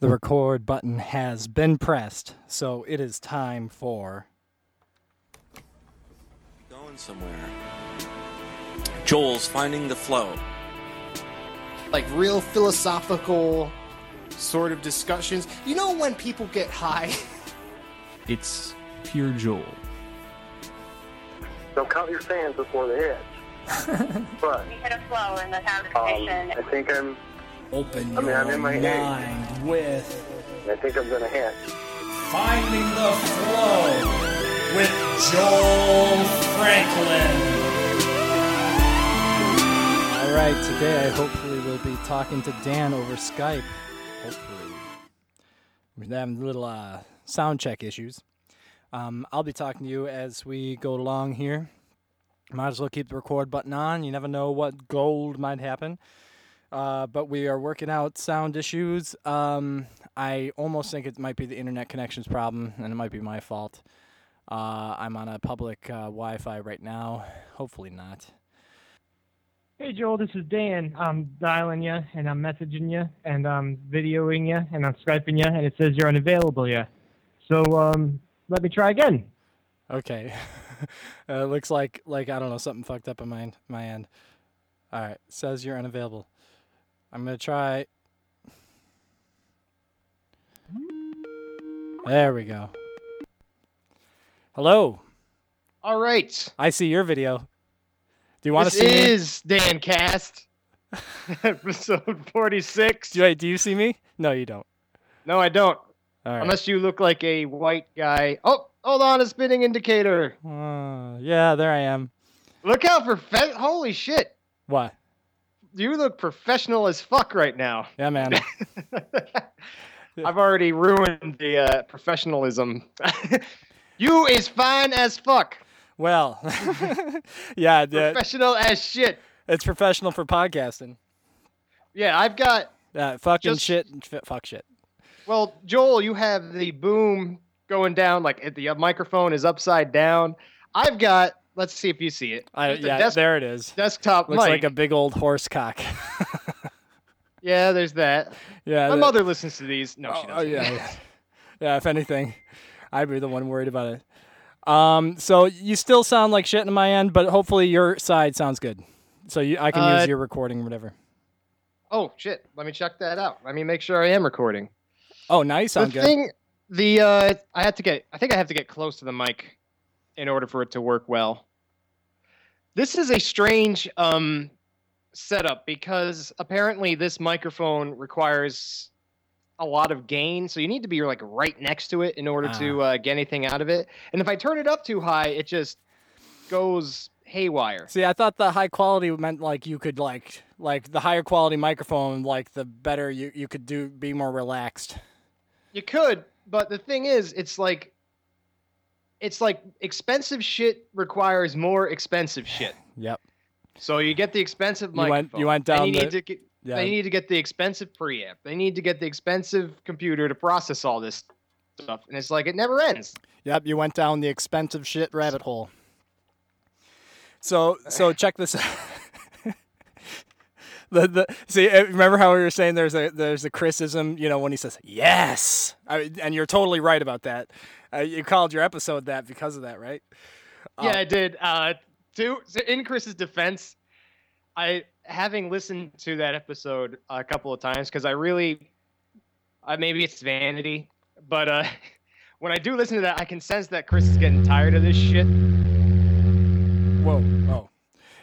The record button has been pressed, so it is time for. Going somewhere. Joel's finding the flow. like real philosophical sort of discussions. You know when people get high? It's pure Joel. Don't count your fans before the hit. but We hit a flow in the um, conversation. I think I'm. Open I mean, I'm in my head. with I think I'm gonna hit. Finding the Flow with Joel Franklin. All right, today I hopefully will be talking to Dan over Skype. Hopefully. We're having little uh, sound check issues. Um, I'll be talking to you as we go along here. Might as well keep the record button on. You never know what gold might happen. Uh, but we are working out sound issues. Um, I almost think it might be the internet connections problem, and it might be my fault. Uh, I'm on a public uh, Wi-Fi right now. Hopefully not. Hey Joel, this is Dan. I'm dialing you and I'm messaging you and I'm videoing you and I'm skyping you and it says you're unavailable. Yeah. So um, let me try again. Okay. uh, looks like like I don't know something fucked up on my my end. All right, says you're unavailable. I'm gonna try. There we go. Hello. All right. I see your video. Do you want to this see me? is Dan Cast, episode 46. Do, wait, do you see me? No, you don't. No, I don't. All right. Unless you look like a white guy. Oh, hold on, a spinning indicator. Uh, yeah, there I am. Look how prof- Holy shit. What? You look professional as fuck right now. Yeah, man. I've already ruined the uh, professionalism. you is fine as fuck. well, yeah, the, Professional as shit. it's professional for podcasting. Yeah, I've got. Uh, fucking Just- shit. and f- Fuck shit. Well, Joel, you have the boom going down, like the uh, microphone is upside down. I've got. Let's see if you see it. I, the yeah, desk- there it is. desktop Looks mic. like a big old horse cock. Yeah, there's that. yeah. My that- mother listens to these. No, she Oh, doesn't. yeah, yeah. Yeah, if anything, I'd be the one worried about it. Um, so you still sound like shit in my end, but hopefully your side sounds good. So you, I can Uh, use your recording, or whatever. Oh shit! Let me check that out. Let me make sure I am recording. Oh, now you sound the good. thing, the uh, I have to get. I think I have to get close to the mic in order for it to work well. This is a strange um setup because apparently this microphone requires a lot of gain, so you need to be like right next to it in order to uh, get anything out of it. And if I turn it up too high, it just goes haywire. See, I thought the high quality meant like you could like like the higher quality microphone, like the better you you could do be more relaxed. You could, but the thing is, it's like it's like expensive shit requires more expensive shit. Yep. So you get the expensive You went- microphone. you went down you the- need to get, Yeah. They need to get the expensive preamp. They need to get the expensive computer to process all this stuff, and it's like it never ends. Yep, you went down the expensive shit rabbit hole. So so check this out. the the see uh, remember how we were saying there's a there's a criticism you know when he says yes I, and you're totally right about that. Uh, you called your episode that because of that, right? Yeah, Oh. I did. Uh, to so in Chris's defense, I having listened to that episode a couple of times because I really, uh, maybe it's vanity, but uh, when I do listen to that, I can sense that Chris is getting tired of this shit. Whoa oh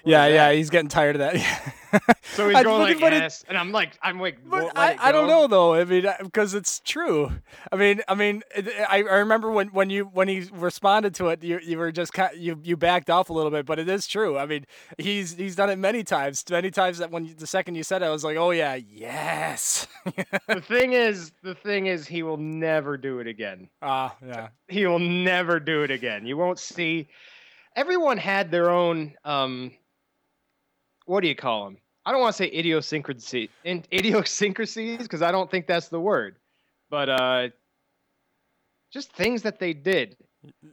yeah was yeah he's getting tired of that. So he's going like but it- and I'm like I'm like But I, I don't know though. I mean, because it's true. I mean, I mean, I, I remember when, when you when he responded to it, you you were just kind you you backed off a little bit, but it is true. I mean, he's he's done it many times. Many times that when you, the second you said it, I was like, oh yeah, yes. The thing is, the thing is, he will never do it again. Ah, yeah. he will never do it again. You won't see. Everyone had their own. Um, what do you call them? I don't want to say idiosyncrasy, in, idiosyncrasies, because I don't think that's the word. But uh, just things that they did.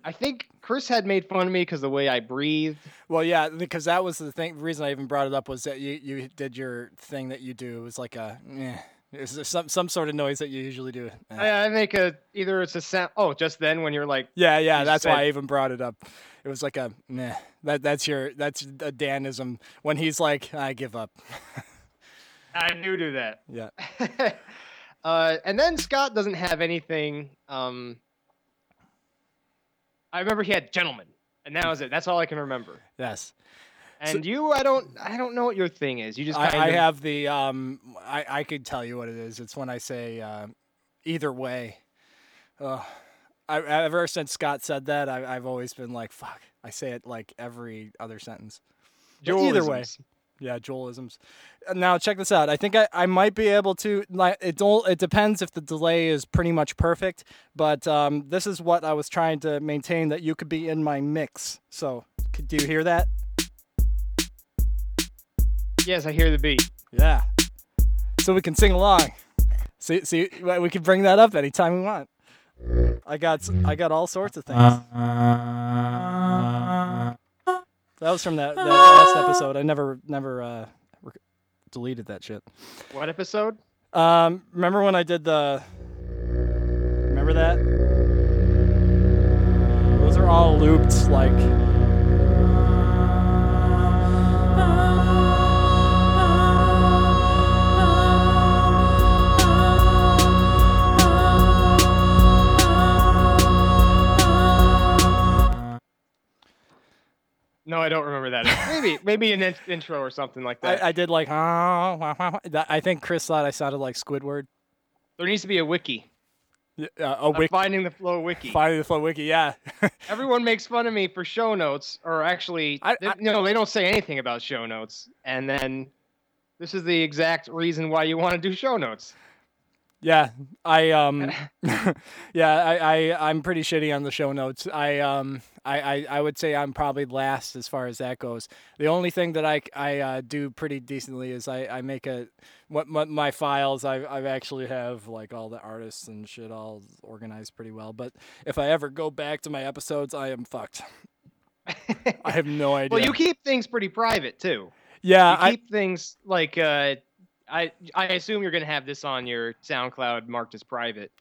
I think Chris had made fun of me because the way I breathed. Well, yeah, because that was the thing. The reason I even brought it up was that you you did your thing that you do. It was like a, eh, Is there some some sort of noise that you usually do? I, I make a either it's a sound. Oh, just then when you're like, Yeah, yeah, that's why I even brought it up. It was like a nah. That that's your that's a Danism when he's like, I give up. I do do that. Yeah. uh, and then Scott doesn't have anything. Um, I remember he had gentlemen, and that was it. That's all I can remember. Yes. And you, I don't, I don't know what your thing is. You just kind I, I of, have the um I, I could tell you what it is. It's when I say uh, either way. Uh, I, ever since Scott said that, I, I've always been like, fuck. I say it like every other sentence. But either way. Joelisms. Yeah, Joelisms. Uh, Now check this out. I think I, I might be able to. Like, it don't. It depends if the delay is pretty much perfect. But um, this is what I was trying to maintain that you could be in my mix. So, do you hear that? Yes, I hear the beat. Yeah. So we can sing along. See, see, we can bring that up anytime we want. I got, I got all sorts of things. That was from that, that last episode. I never, never uh, rec- deleted that shit. What episode? Um, remember when I did the? Remember that? Those are all looped like. No, I don't remember that. maybe, maybe an in- intro or something like that. I, I did like. That, I think Chris thought I sounded like Squidward. there needs to be a wiki. Yeah, Uh, a A wiki. finding the flow wiki. Finding the Flow Wiki, yeah. Everyone makes fun of me for show notes, or actually, I- they- I- no, they don't say anything about show notes. And then this is the exact reason why you want to do show notes. Yeah, I um, yeah, I, I I'm pretty shitty on the show notes. I um, I, I, I would say I'm probably last as far as that goes. The only thing that I. uh, do pretty decently is I, I make a what, what my files I I actually have like all the artists and shit all organized pretty well. But if I ever go back to my episodes, I am fucked. I have no idea. Well, you keep things pretty private too. yeah, You I keep things like uh, I I assume you're gonna have this on your SoundCloud marked as private.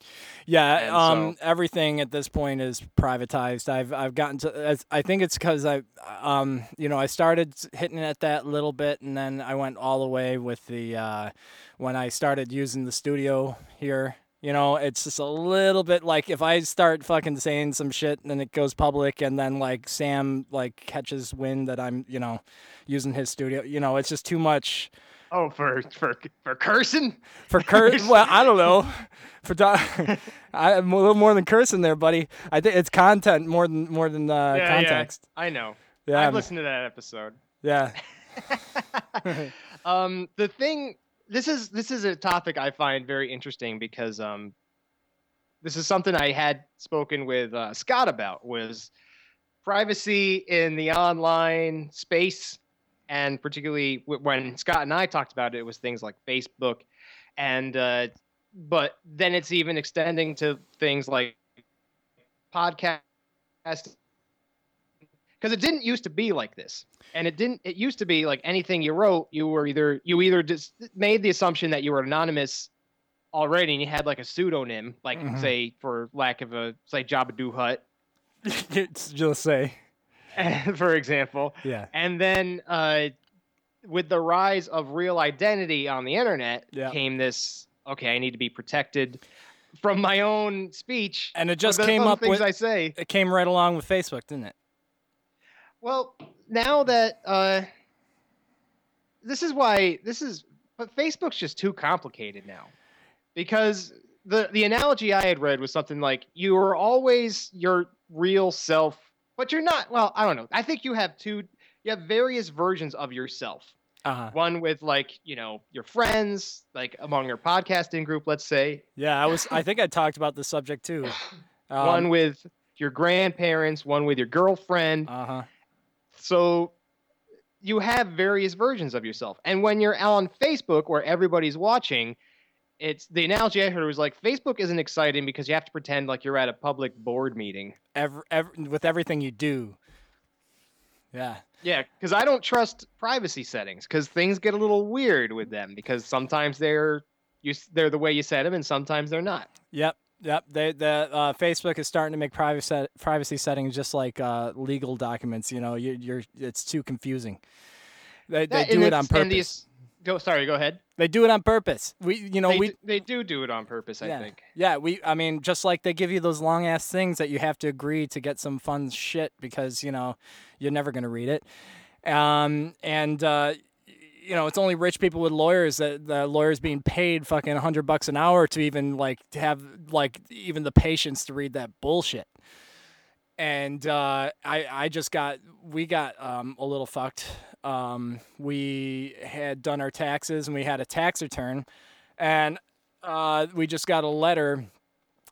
Yeah, And um, so- everything at this point is privatized. I've I've gotten to. as- I think it's because I, um, you know, I started hitting at that little bit, and then I went all the way with the uh, when I started using the studio here. You know, it's just a little bit like if I start fucking saying some shit and then it goes public, and then like Sam like catches wind that I'm, you know, using his studio. You know, it's just too much. Oh, for for for cursing. For curse, well, I don't know. For do- I, am a little more than cursing there, buddy. I think it's content more than more than uh, yeah, context. yeah, I know. Yeah, I've listened to that episode. yeah, um, the thing, this is this is a topic I find very interesting because um, this is something I had spoken with uh, Scott about was privacy in the online space, and particularly when Scott and I talked about it, it was things like Facebook, and uh, but then it's even extending to things like podcast because it didn't used to be like this. And it didn't it used to be like anything you wrote you were either you either just made the assumption that you were anonymous already and you had like a pseudonym like Mhm. say for lack of a say Jabba Doo Hut. Just say, for example. Yeah, and then uh with the rise of real identity on the internet Yeah. came this okay I need to be protected from my own speech. And it just came up things with I say. it came right along with Facebook, didn't it? Well, now that uh, this is why this is, but Facebook's just too complicated now, because the the analogy I had read was something like you are always your real self, but you're not. Well, I don't know. I think you have two. You have various versions of yourself. Uh huh. One with like you know your friends, like among your podcasting group, let's say. Yeah, I was. I think I talked about the subject too. Um, one with your grandparents. One with your girlfriend. Uh huh. So you have various versions of yourself. And when you're on Facebook where everybody's watching, it's the analogy I heard was like Facebook isn't exciting because you have to pretend like you're at a public board meeting. Every, every, with everything you do. Yeah. Yeah, because I don't trust privacy settings because things get a little weird with them because sometimes they're you they're the way you set them, and sometimes they're not. Yep. Yep. They, the uh, Facebook is starting to make privacy privacy settings just like uh, legal documents. You know, you, you're it's too confusing. They, they That- do it on purpose. Go sorry, go ahead. They do it on purpose. We, you know, they, we d- they do do it on purpose. I yeah, think. Yeah, we. I mean, just like they give you those long ass things that you have to agree to get some fun shit because you know you're never gonna read it. Um, and uh, you know, it's only rich people with lawyers that the lawyers being paid fucking hundred bucks an hour to even like to have like even the patience to read that bullshit. And uh, I, I just got, we got um, a little fucked. Um, we had done our taxes and we had a tax return, and uh, we just got a letter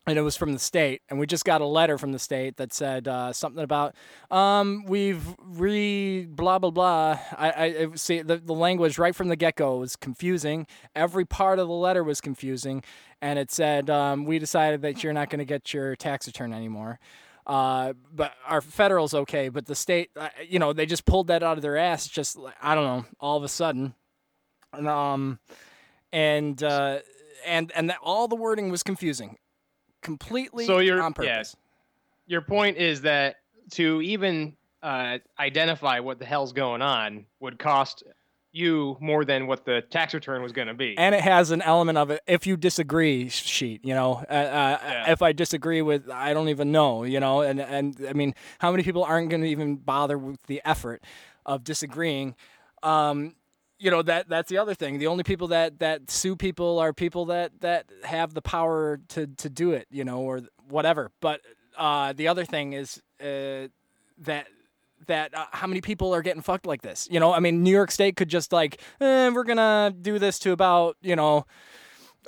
and it was from the state. And we just got a letter from the state that said uh, something about um, we've re blah blah blah. I, I see the, the language right from the get-go was confusing. Every part of the letter was confusing. And it said um, we decided that you're not going to get your tax return anymore uh, but our federal's okay but the state uh, you know they just pulled that out of their ass just like, i don't know all of a sudden. And, um and uh, and and that all the wording was confusing, completely So you're- on yeah. Your point is that to even uh, identify what the hell's going on would cost you more than what the tax return was going to be. And it has an element of it if you disagree sheet. You know, uh, uh, Yeah. if I disagree with, I don't even know. You know, and and I mean, how many people aren't going to even bother with the effort of disagreeing? Um, you know that that's the other thing. The only people that that sue people are people that that have the power to to do it. You know, or whatever. But uh, the other thing is uh, that that uh, how many people are getting fucked like this? You know, I mean, New York State could just like, eh, we're gonna do this to about you know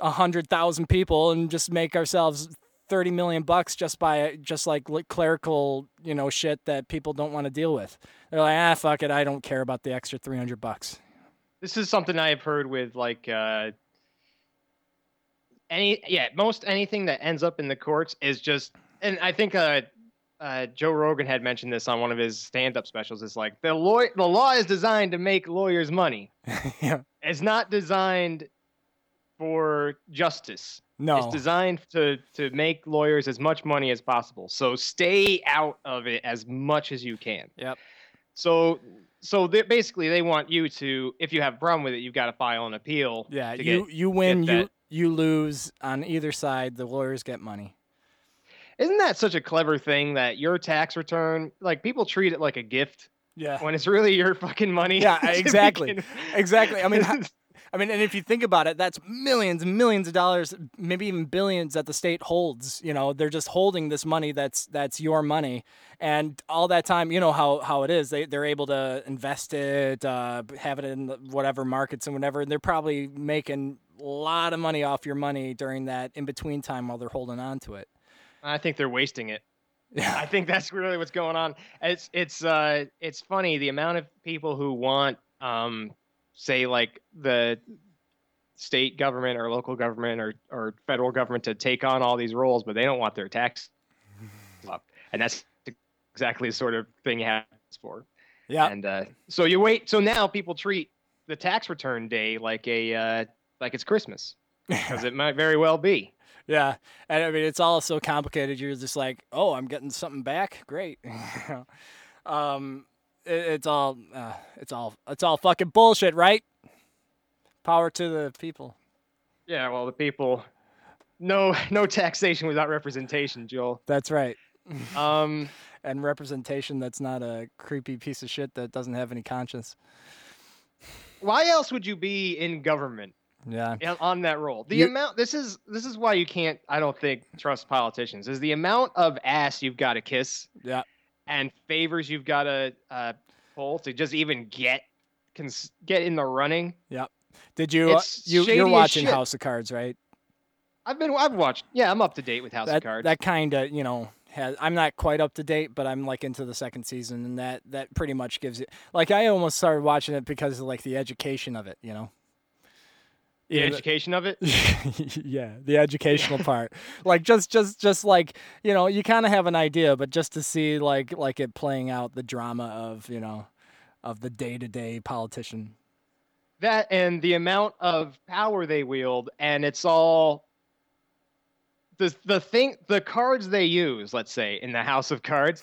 a hundred thousand people and just make ourselves thirty million bucks just by just like clerical you know shit that people don't want to deal with. They're like, ah, fuck it, I don't care about the extra three hundred bucks. this is something I have heard with like uh, any yeah most anything that ends up in the courts is just and I think uh, uh, Joe Rogan had mentioned this on one of his stand-up specials. It's like the law the law is designed to make lawyers money. yeah. It's not designed for justice. No. It's designed to to make lawyers as much money as possible. So stay out of it as much as you can. Yep. So so they, basically they want you to if you have a problem with it, you've got to file an appeal. yeah, you get- you win, you you lose on either side. The lawyers get money. Isn't that such a clever thing that your tax return, like people treat it like a gift Yeah. when it's really your fucking money? Yeah, exactly. begin- Exactly. I mean, I mean, and if you think about it, that's millions and millions of dollars, maybe even billions that the state holds. You know, they're just holding this money that's that's your money, and all that time, you know how how it is. They they're able to invest it, uh, have it in whatever markets and whatever. And they're probably making a lot of money off your money during that in between time while they're holding on to it. I think they're wasting it. Yeah. I think that's really what's going on. It's it's uh it's funny the amount of people who want um say like the state government or local government or or federal government to take on all these roles, but they don't want their tax up, and that's exactly the sort of thing you have for. Yeah. And uh, so you wait. So now people treat the tax return day like a uh, like it's Christmas because it might very well be. Yeah, and I mean it's all so complicated. You're just like, oh, I'm getting something back. Great. um, it, it's all, uh, it's all, it's all fucking bullshit, right? Power to the people. Yeah, well, the people, no, no taxation without representation, Joel. That's right. Um, And representation that's not a creepy piece of shit that doesn't have any conscience. why else would you be in government Yeah. on that role? The You- amount. This is this is why you can't. I don't think trust politicians. Is the amount of ass you've got to kiss Yeah. and favors you've got to uh, pull to just even get cons- get in the running. Yeah. Did you, uh, you you're watching. House of Cards, right? I've been. I've watched. Yeah, I'm up to date with House that of Cards. that kind of you know has I'm not quite up to date, but I'm like into the second season, and that that pretty much gives you like I almost started watching it because of like the education of it, you know. The Yeah, education of it. yeah, the educational part. Like just just just like, you know, you kind of have an idea, but just to see like like it playing out the drama of, you know, of the day-to-day politician. that and the amount of power they wield, and it's all the the thing the cards they use. Let's say in the House of Cards,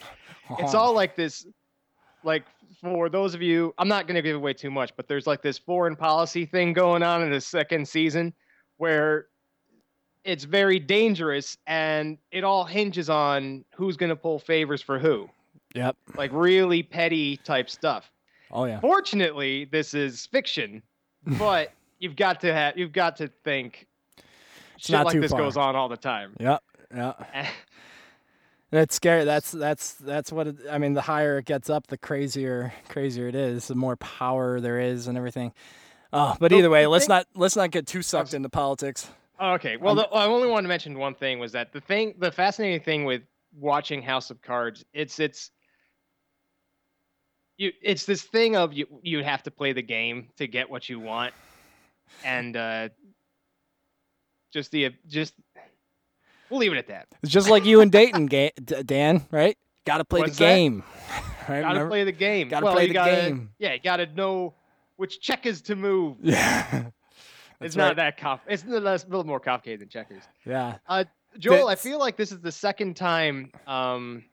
it's Oh. all like this. Like for those of you, I'm not going to give away too much, but there's like this foreign policy thing going on in the second season where it's very dangerous and it all hinges on who's going to pull favors for who. Yep. Like really petty type stuff. Oh yeah. Fortunately, this is fiction, but you've got to have you've got to think shit not like this far. goes on all the time. Yep. Yeah. Eh, That's scary. That's that's that's what it, I mean. The higher it gets up, the crazier crazier it is. The more power there is and everything. Oh, but either way, let's not let's not get too sucked into politics. Okay. Well, the, I only wanted to mention one thing was that the thing, the fascinating thing with watching House of Cards, it's it's you, it's this thing of you you have to play the game to get what you want, and uh, just the just we'll leave it at that. It's just like you and Dayton, Ga- Dan. Right? Got to play What's the game. Right? Gotta play the game. Gotta well, play the gotta, game. Yeah, you gotta know which checkers to move. Yeah. it's That's not right. that comp. It's a little, more complicated than checkers. Yeah. Joel, I feel like this is the second time um,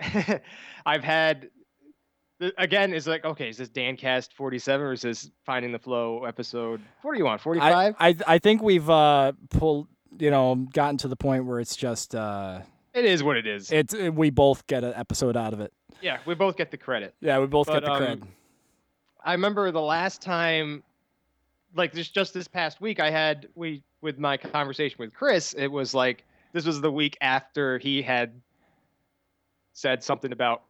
I've had. Again, is like okay, is this Dan Cast forty seven or is this Finding the Flow episode? What are you on? Forty I. I I think we've uh pulled you know gotten to the point where it's just uh It is what it is. it's we both get an episode out of it. yeah, we both get the credit. Yeah, we both But, get the um, I remember the last time, like just just this past week, I had we with my conversation with Chris. It was like this was the week after he had said something about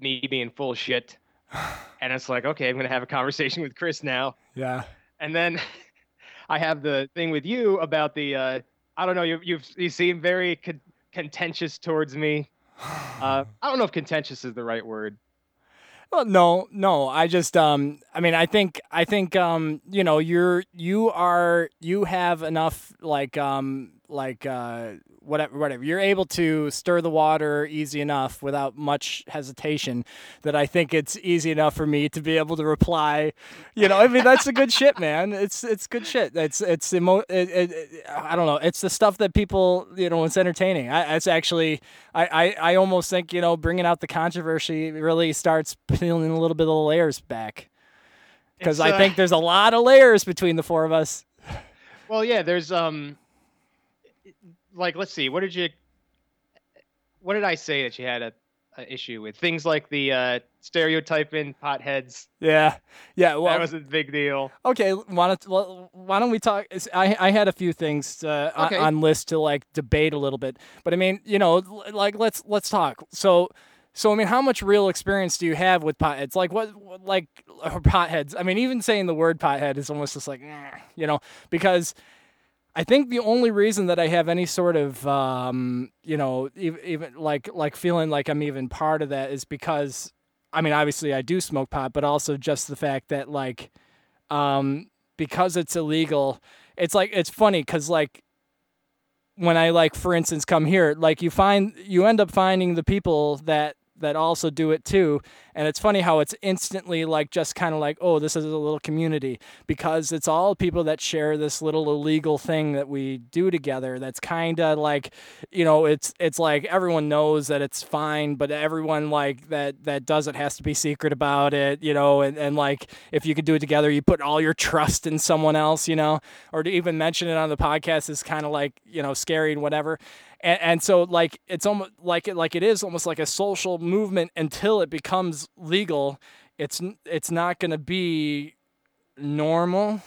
me being full shit, and it's like, okay, I'm gonna have a conversation with Chris now. Yeah. And then I have the thing with you about the uh, I don't know you you've you seem very con- contentious towards me. Uh, I don't know if contentious is the right word. Well, no, no. I just, um, I mean, I think, I think, um, you know, you're, you are, you have enough, like, um, like, uh, whatever, whatever. You're able to stir the water easy enough without much hesitation that I think it's easy enough for me to be able to reply. You know, I mean, that's the good shit, man. It's, it's good shit. It's, it's emo. It, it, it, I don't know. It's the stuff that people, you know, it's entertaining. I, it's actually, I, I, I almost think you know bringing out the controversy really starts peeling a little bit of the layers back because I uh, think there's a lot of layers between the four of us. Well, yeah, there's um like let's see, what did you what did I say that you had a, a issue with? Things like the uh stereotyping potheads. Yeah, yeah. Well, that was a big deal. okay. Why don't why don't we talk? I I had a few things uh, on- Okay. on list to like debate a little bit, but I mean, you know, like let's let's talk. So. So I mean, how much real experience do you have with potheads? Like what, like potheads? I mean, even saying the word pothead is almost just like, you know, because I think the only reason that I have any sort of, um, you know, even, like like feeling like I'm even part of that is because, I mean, obviously I do smoke pot, but also just the fact that like, um, because it's illegal, it's like it's funny because like when I like, for instance, come here, like you find you end up finding the people that that also do it too, and it's funny how it's instantly like just kind of like, oh, this is a little community because it's all people that share this little illegal thing that we do together. That's kind of like, you know, it's it's like everyone knows that it's fine, but everyone like that that does it has to be secret about it, you know, and, and like if you could do it together, you put all your trust in someone else, you know, or to even mention it on the podcast is kind of like, you know, scary and whatever. And, and so like it's almost like it like it is almost like a social movement until it becomes legal. It's it's not going to be normal.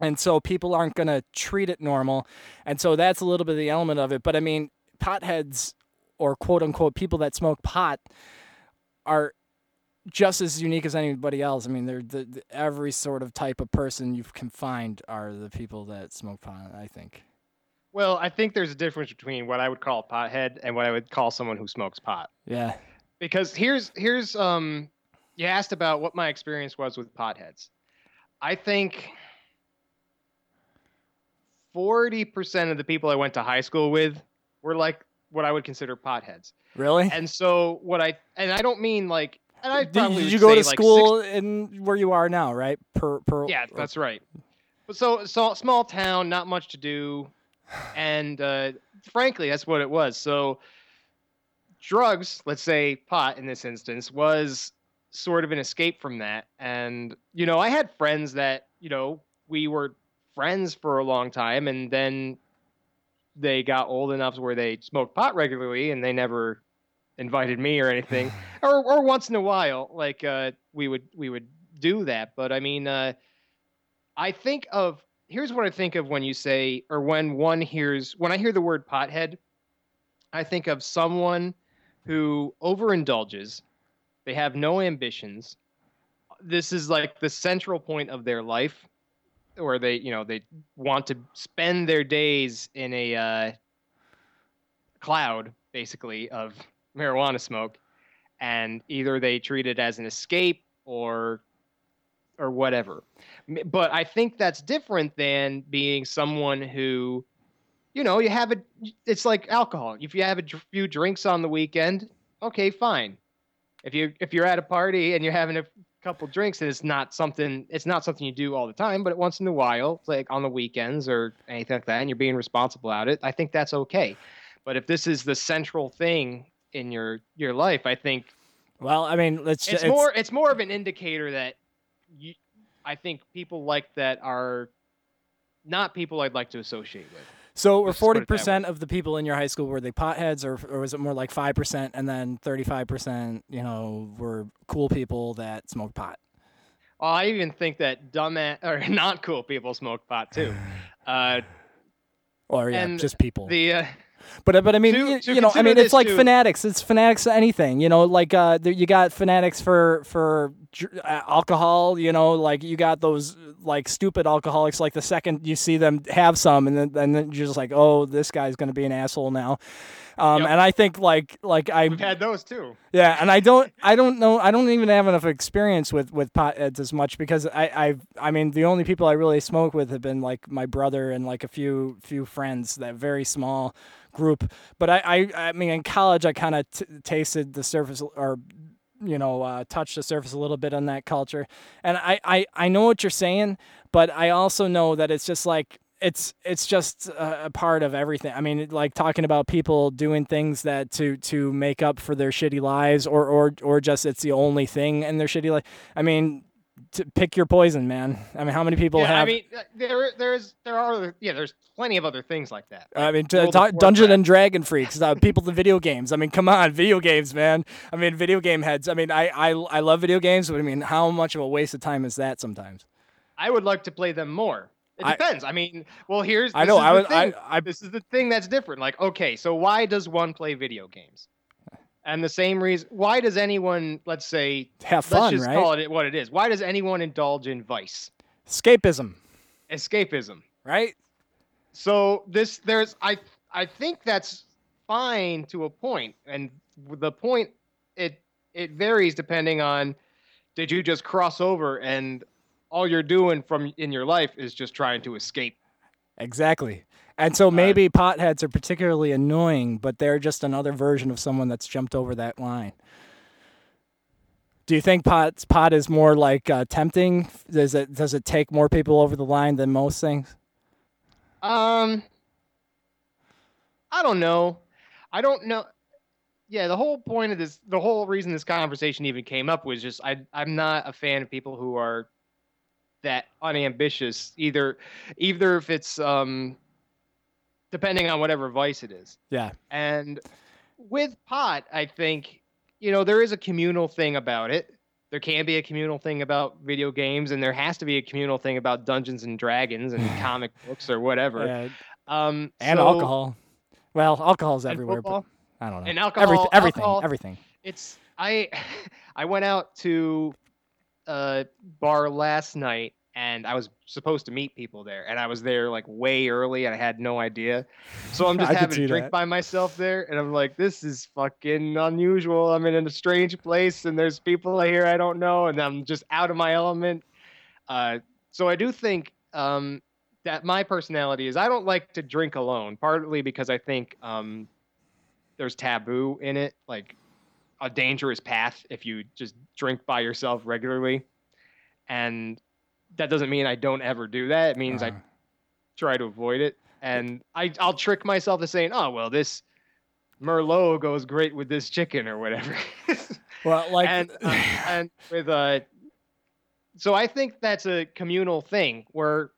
And so people aren't going to treat it normal. And so that's a little bit of the element of it. But i mean potheads or quote unquote people that smoke pot are just as unique as anybody else. I mean they're the, the, every sort of type of person you can find are the people that smoke pot i think Well, I think there's a difference between what I would call a pothead and what I would call someone who smokes pot. yeah Because here's here's um you asked about what my experience was with potheads. I think 40% of the people I went to high school with were like what I would consider potheads. really And so what I and I don't mean like and I probably did you go to like, school in where you are now, right? Per per. Yeah, that's right. But so so small town, not much to do, and uh, frankly, that's what it was. So drugs, let's say pot in this instance, was sort of an escape from that. And you know, I had friends that you know we were friends for a long time, and then they got old enough where they smoked pot regularly, and they never invited me or anything, or or once in a while, like uh, we would we would do that. But I mean. Uh, I think of here's what I think of when you say or when one hears when I hear the word pothead, I think of someone who overindulges. They have no ambitions. This is like the central point of their life where they, you know, they want to spend their days in a uh, cloud basically of marijuana smoke and either they treat it as an escape or or whatever. But I think that's different than being someone who, you know, you have a. It's like alcohol. If you have a dr- few drinks on the weekend, okay, fine. If you if you're at a party and you're having a couple drinks and it's not something it's not something you do all the time, but once in a while, like on the weekends or anything like that, and you're being responsible about it, I think that's okay. But if this is the central thing in your your life, I think Well, I mean, let's. it's ju- more it's more of an indicator that you i think people like that are not people i'd like to associate with So were forty percent of the people in your high school were they potheads, or or was it more like five percent, and then thirty five percent, you know, were cool people that smoked pot? oh, i even think that dumb or not cool people smoke pot too uh Or yeah, And just people. the uh, But but I mean, To- you, to you know, I mean, it's like too- fanatics. It's fanatics to anything. You know, like uh, you got fanatics for for uh, alcohol. You know, like you got those like stupid alcoholics. Like the second you see them have some, and then and then you're just like, oh, this guy's gonna be an asshole now. Um, Yep. and I think like like I we've had those too yeah, and I don't, I don't know, I don't even have enough experience with with potheads as much because I, I, I mean, the only people I really smoke with have been like my brother and like a few few friends, that very small group. But I, I, I mean, in college, I kind of t- tasted the surface or you know uh, touched the surface a little bit on that culture and I, I i know what you're saying but i also know that it's just like it's it's just a, a part of everything i mean like talking about people doing things that to to make up for their shitty lives or or or just it's the only thing in their shitty life i mean to pick your poison man i mean how many people yeah have i mean uh, there there's there are yeah there's plenty of other things like that I mean, World t- t- Dungeon and Dragon freaks, uh, people to video games. I mean, come on, video games, man. I mean, video game heads. I mean, I, I, I love video games, but I mean, how much of a waste of time is that sometimes? i would like to play them more it depends i, mean well here's I know. is I the would. I. I, this is the thing that's different. Like, okay, so why does one play video games? And the same reason, why does anyone, let's say, have let's just right? call it what it is. Why does anyone indulge in vice? Escapism, Escapism. right? So this, there's, I, I think that's fine to a point, and the point, it, it varies depending on, did you just cross over and all you're doing from in your life is just trying to escape? Exactly. And so maybe potheads are particularly annoying, but they're just another version of someone that's jumped over that line. Do you think pot pot is more like uh, tempting? Does it does it take more people over the line than most things? Um, I don't know. I don't know. Yeah, the whole point of this, the whole reason this conversation even came up was just I I'm not a fan of people who are that unambitious either either if it's um depending on whatever vice it is. Yeah. And with pot, I think you know there is a communal thing about it. There can be a communal thing about video games, and there has to be a communal thing about Dungeons and Dragons and comic books or whatever. Yeah, Um, and so- alcohol. Well, alcohol's everywhere, football. but I don't know. And alcohol- Everyth- everything, alcohol- everything. It's I I went out to a bar last night and I was supposed to meet people there and I was there like way early and I had no idea. So I'm just I having a drink that. by myself there and I'm like this is fucking unusual. I'm in a strange place and there's people here I don't know and I'm just out of my element. Uh so I do think um that my personality is I don't like to drink alone, partly because I think um there's taboo in it. Like a dangerous path if you just drink by yourself regularly, and that doesn't mean I don't ever do that. It means I Uh-huh. try to avoid it, and I I'll trick myself to saying, oh well, this Merlot goes great with this chicken or whatever. Well, like and uh, and with uh so I think that's a communal thing where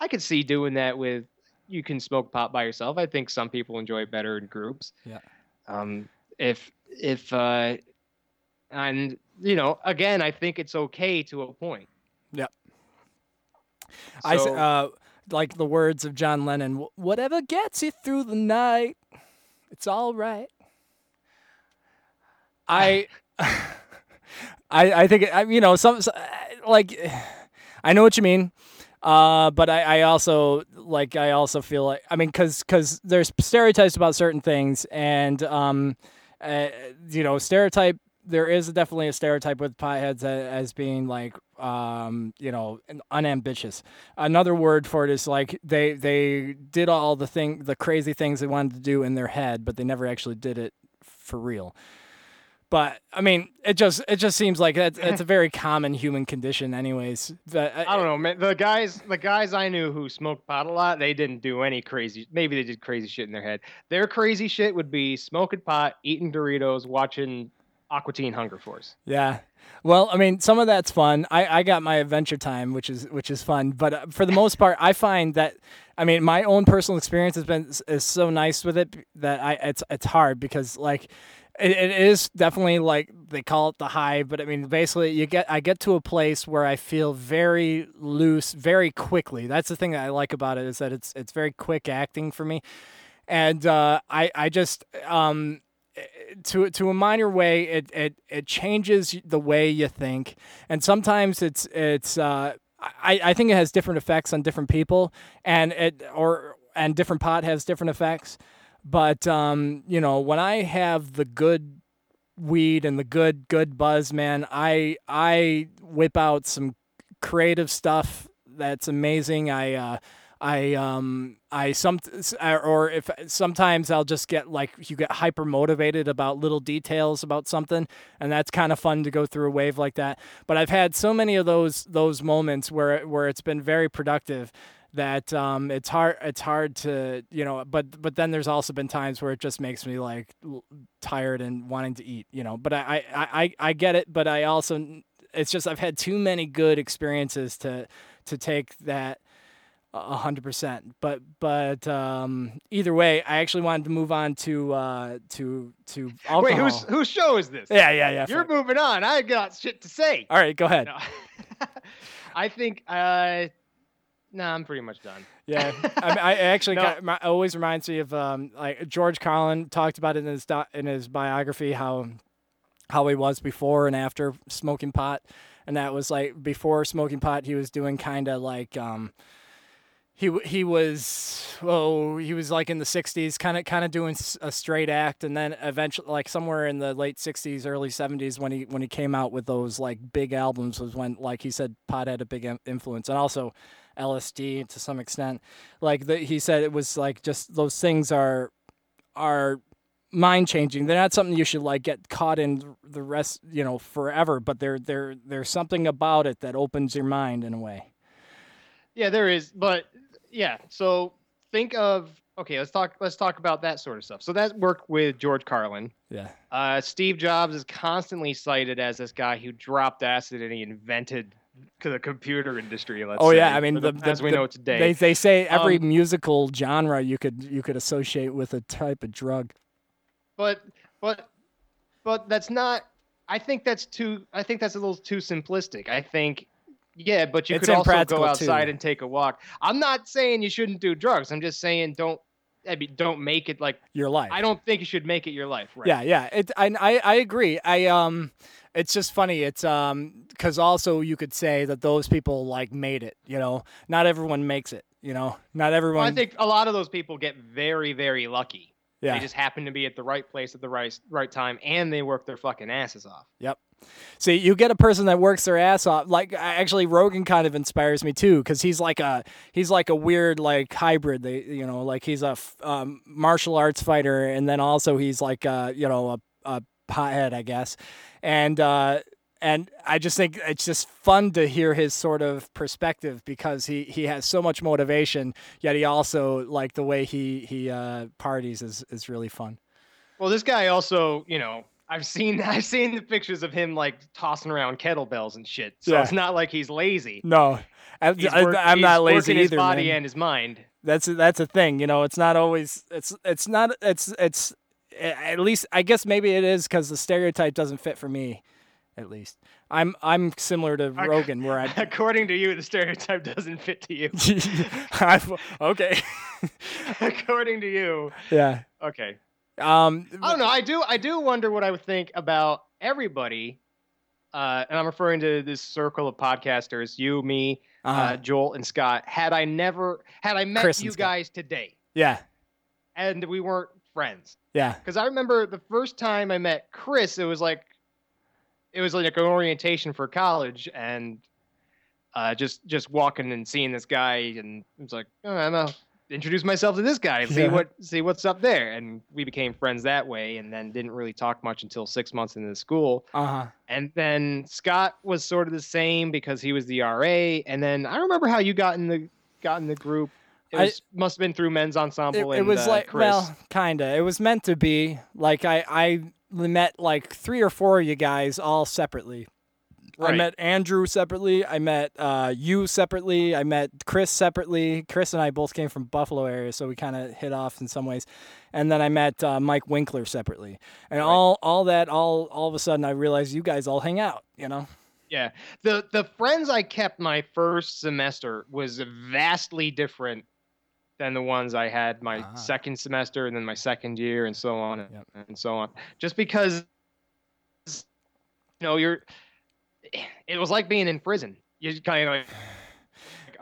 I could see doing that with you can smoke pot by yourself. I think some people enjoy it better in groups. Yeah. Um if if uh and you know, again, I think it's okay to a point. Yep. I uh, like the words of John Lennon. Whatever gets you through the night, it's all right. I, I, I think I, you know some like, I know what you mean. Uh, but I, I also like I also feel like I mean because because there's stereotypes about certain things and um, uh, you know stereotype there is definitely a stereotype with potheads as, as being like um, you know unambitious. Another word for it is like they they did all the thing the crazy things they wanted to do in their head, but they never actually did it for real. But I mean, it just it just seems like it's, it's a very common human condition, anyways. That I don't know, man. The guys, the guys I knew who smoked pot a lot, they didn't do any crazy. Maybe they did crazy shit in their head. Their crazy shit would be smoking pot, eating Doritos, watching Aqua Teen Hunger Force. Yeah. Well, I mean, some of that's fun. I, I got my adventure time, which is which is fun. But uh, for the most part, I find that, I mean, my own personal experience has been is so nice with it that I it's it's hard because like. It, it is definitely like they call it the high, but I mean, basically, you get I get to a place where I feel very loose, very quickly. That's the thing that I like about it is that it's it's very quick acting for me, and uh, I I just um, to to a minor way it, it it changes the way you think. And sometimes it's it's uh I, I think it has different effects on different people and it or and different pot has different effects. But um you know when i have the good weed and the good good buzz man i i whip out some creative stuff that's amazing. I uh I um I some or if sometimes I'll just get like you get hyper motivated about little details about something and that's kind of fun to go through a wave like that. But I've had so many of those those moments where where it's been very productive that um it's hard it's hard to you know but but then there's also been times where it just makes me like tired and wanting to eat you know but I I I, I get it but I also it's just I've had too many good experiences to to take that hundred percent. But but um, either way, I actually wanted to move on to uh, to to alcohol. Wait, whose whose show is this? Yeah, yeah, yeah. You're moving on. I got shit to say. All right, go ahead. No. I think. Uh, nah, I'm pretty much done. Yeah, I, mean, I actually No. got, my, always reminds me of um, like George Carlin talked about it in his do, in his biography how how he was before and after smoking pot, and that was like before smoking pot he was doing kind of like um, he he was oh he was like in the 60s kind of kind of doing a straight act and then eventually like somewhere in the late 60s early 70s when he when he came out with those like big albums was when like he said pot had a big influence and also LSD to some extent. Like the, he said it was like just those things are are mind changing they're not something you should like get caught in the rest you know forever but there there there's something about it that opens your mind in a way. Yeah, there is, but yeah. So think of okay. Let's talk. Let's talk about that sort of stuff. So that worked with George Carlin. yeah Uh, Steve Jobs is constantly cited as this guy who dropped acid and he invented the computer industry. Let's Oh say, yeah, I mean for the, as we the- know today. They they say every Um, musical genre you could you could associate with a type of drug. but but but that's not i think that's too i think that's a little too simplistic i think yeah but you It's could also go outside too. and take a walk i'm not saying you shouldn't do drugs i'm just saying don't I mean, don't make it like Your life. i don't think you should make it your life right Yeah, yeah. It I, I I agree. I um it's just funny. It's um cuz also you could say that those people like made it, you know. Not everyone makes it, you know. Not everyone well, i think a lot of those people get very very lucky yeah. they just happen to be at the right place at the right right time and they work their fucking asses off Yep. See, you get a person that works their ass off. Like actually, Rogan kind of inspires me too, because he's like a he's like a weird like hybrid. They you know like he's a um, martial arts fighter, and then also he's like a, you know a, a pothead, I guess, and uh, and I just think it's just fun to hear his sort of perspective because he he has so much motivation, yet he also like the way he he uh, parties is is really fun. Well, this guy also, you know, I've seen I've seen the pictures of him like tossing around kettlebells and shit. So Yeah. it's not like he's lazy. No, I, He's I, work- I'm he's not lazy working his body man. and his mind. That's that's a thing, you know. It's not always. It's it's not. It's it's. At least I guess maybe it is because the stereotype doesn't fit for me. At least I'm I'm similar to Rogan, where I. According to you, the stereotype doesn't fit to you. Okay. According to you, yeah. okay. Um. I don't know. I do. I do wonder what I would think about everybody. Uh, and I'm referring to this circle of podcasters: you, me, uh, uh Joel, and Scott. Had I never, had I met Chris you guys today, yeah. and we weren't friends, Yeah. because I remember the first time I met Chris, it was like, it was like an orientation for college, and uh, just just walking and seeing this guy, and it was like, oh, I'm gonna introduce myself to this guy and see Yeah. what see what's up there, and we became friends that way, and then didn't really talk much until six months into the school, Uh huh. and then Scott was sort of the same because he was the RA, and then I remember how you got in the got in the group. It I- must have been through men's ensemble. it and, was uh, like Chris. well, kinda. It was meant to be. Like I I met like three or four of you guys all separately. I met Andrew separately. I met uh, you separately. I met Chris separately. Chris and I both came from Buffalo area, so we kind of hit off in some ways. And then I met uh, Mike Winkler separately. And Right. all all that all all of a sudden I realized you guys all hang out. You know. Yeah. The the friends I kept my first semester was vastly different than the ones I had my Ah. second semester and then my second year and so on and, Yep. and so on. Just because you know, you're it was like being in prison. You kind of like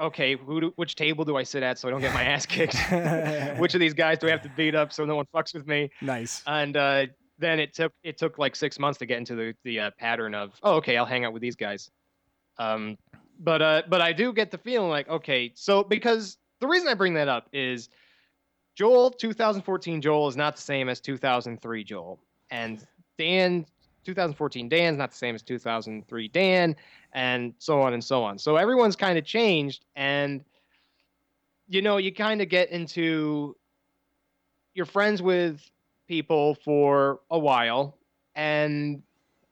okay, who do, which table do I sit at so I don't get my ass kicked? which of these guys do I have to beat up so no one fucks with me? nice. and uh, then it took it took like six months to get into the the uh, pattern of oh okay I'll hang out with these guys, um, but uh, but I do get the feeling like okay so because the reason I bring that up is Joel 2014 Joel is not the same as 2003 Joel and Dan 2014 Dan's not the same as 2003 Dan and so on and so on. So everyone's kind of changed and you know you kind of get into you're friends with people for a while and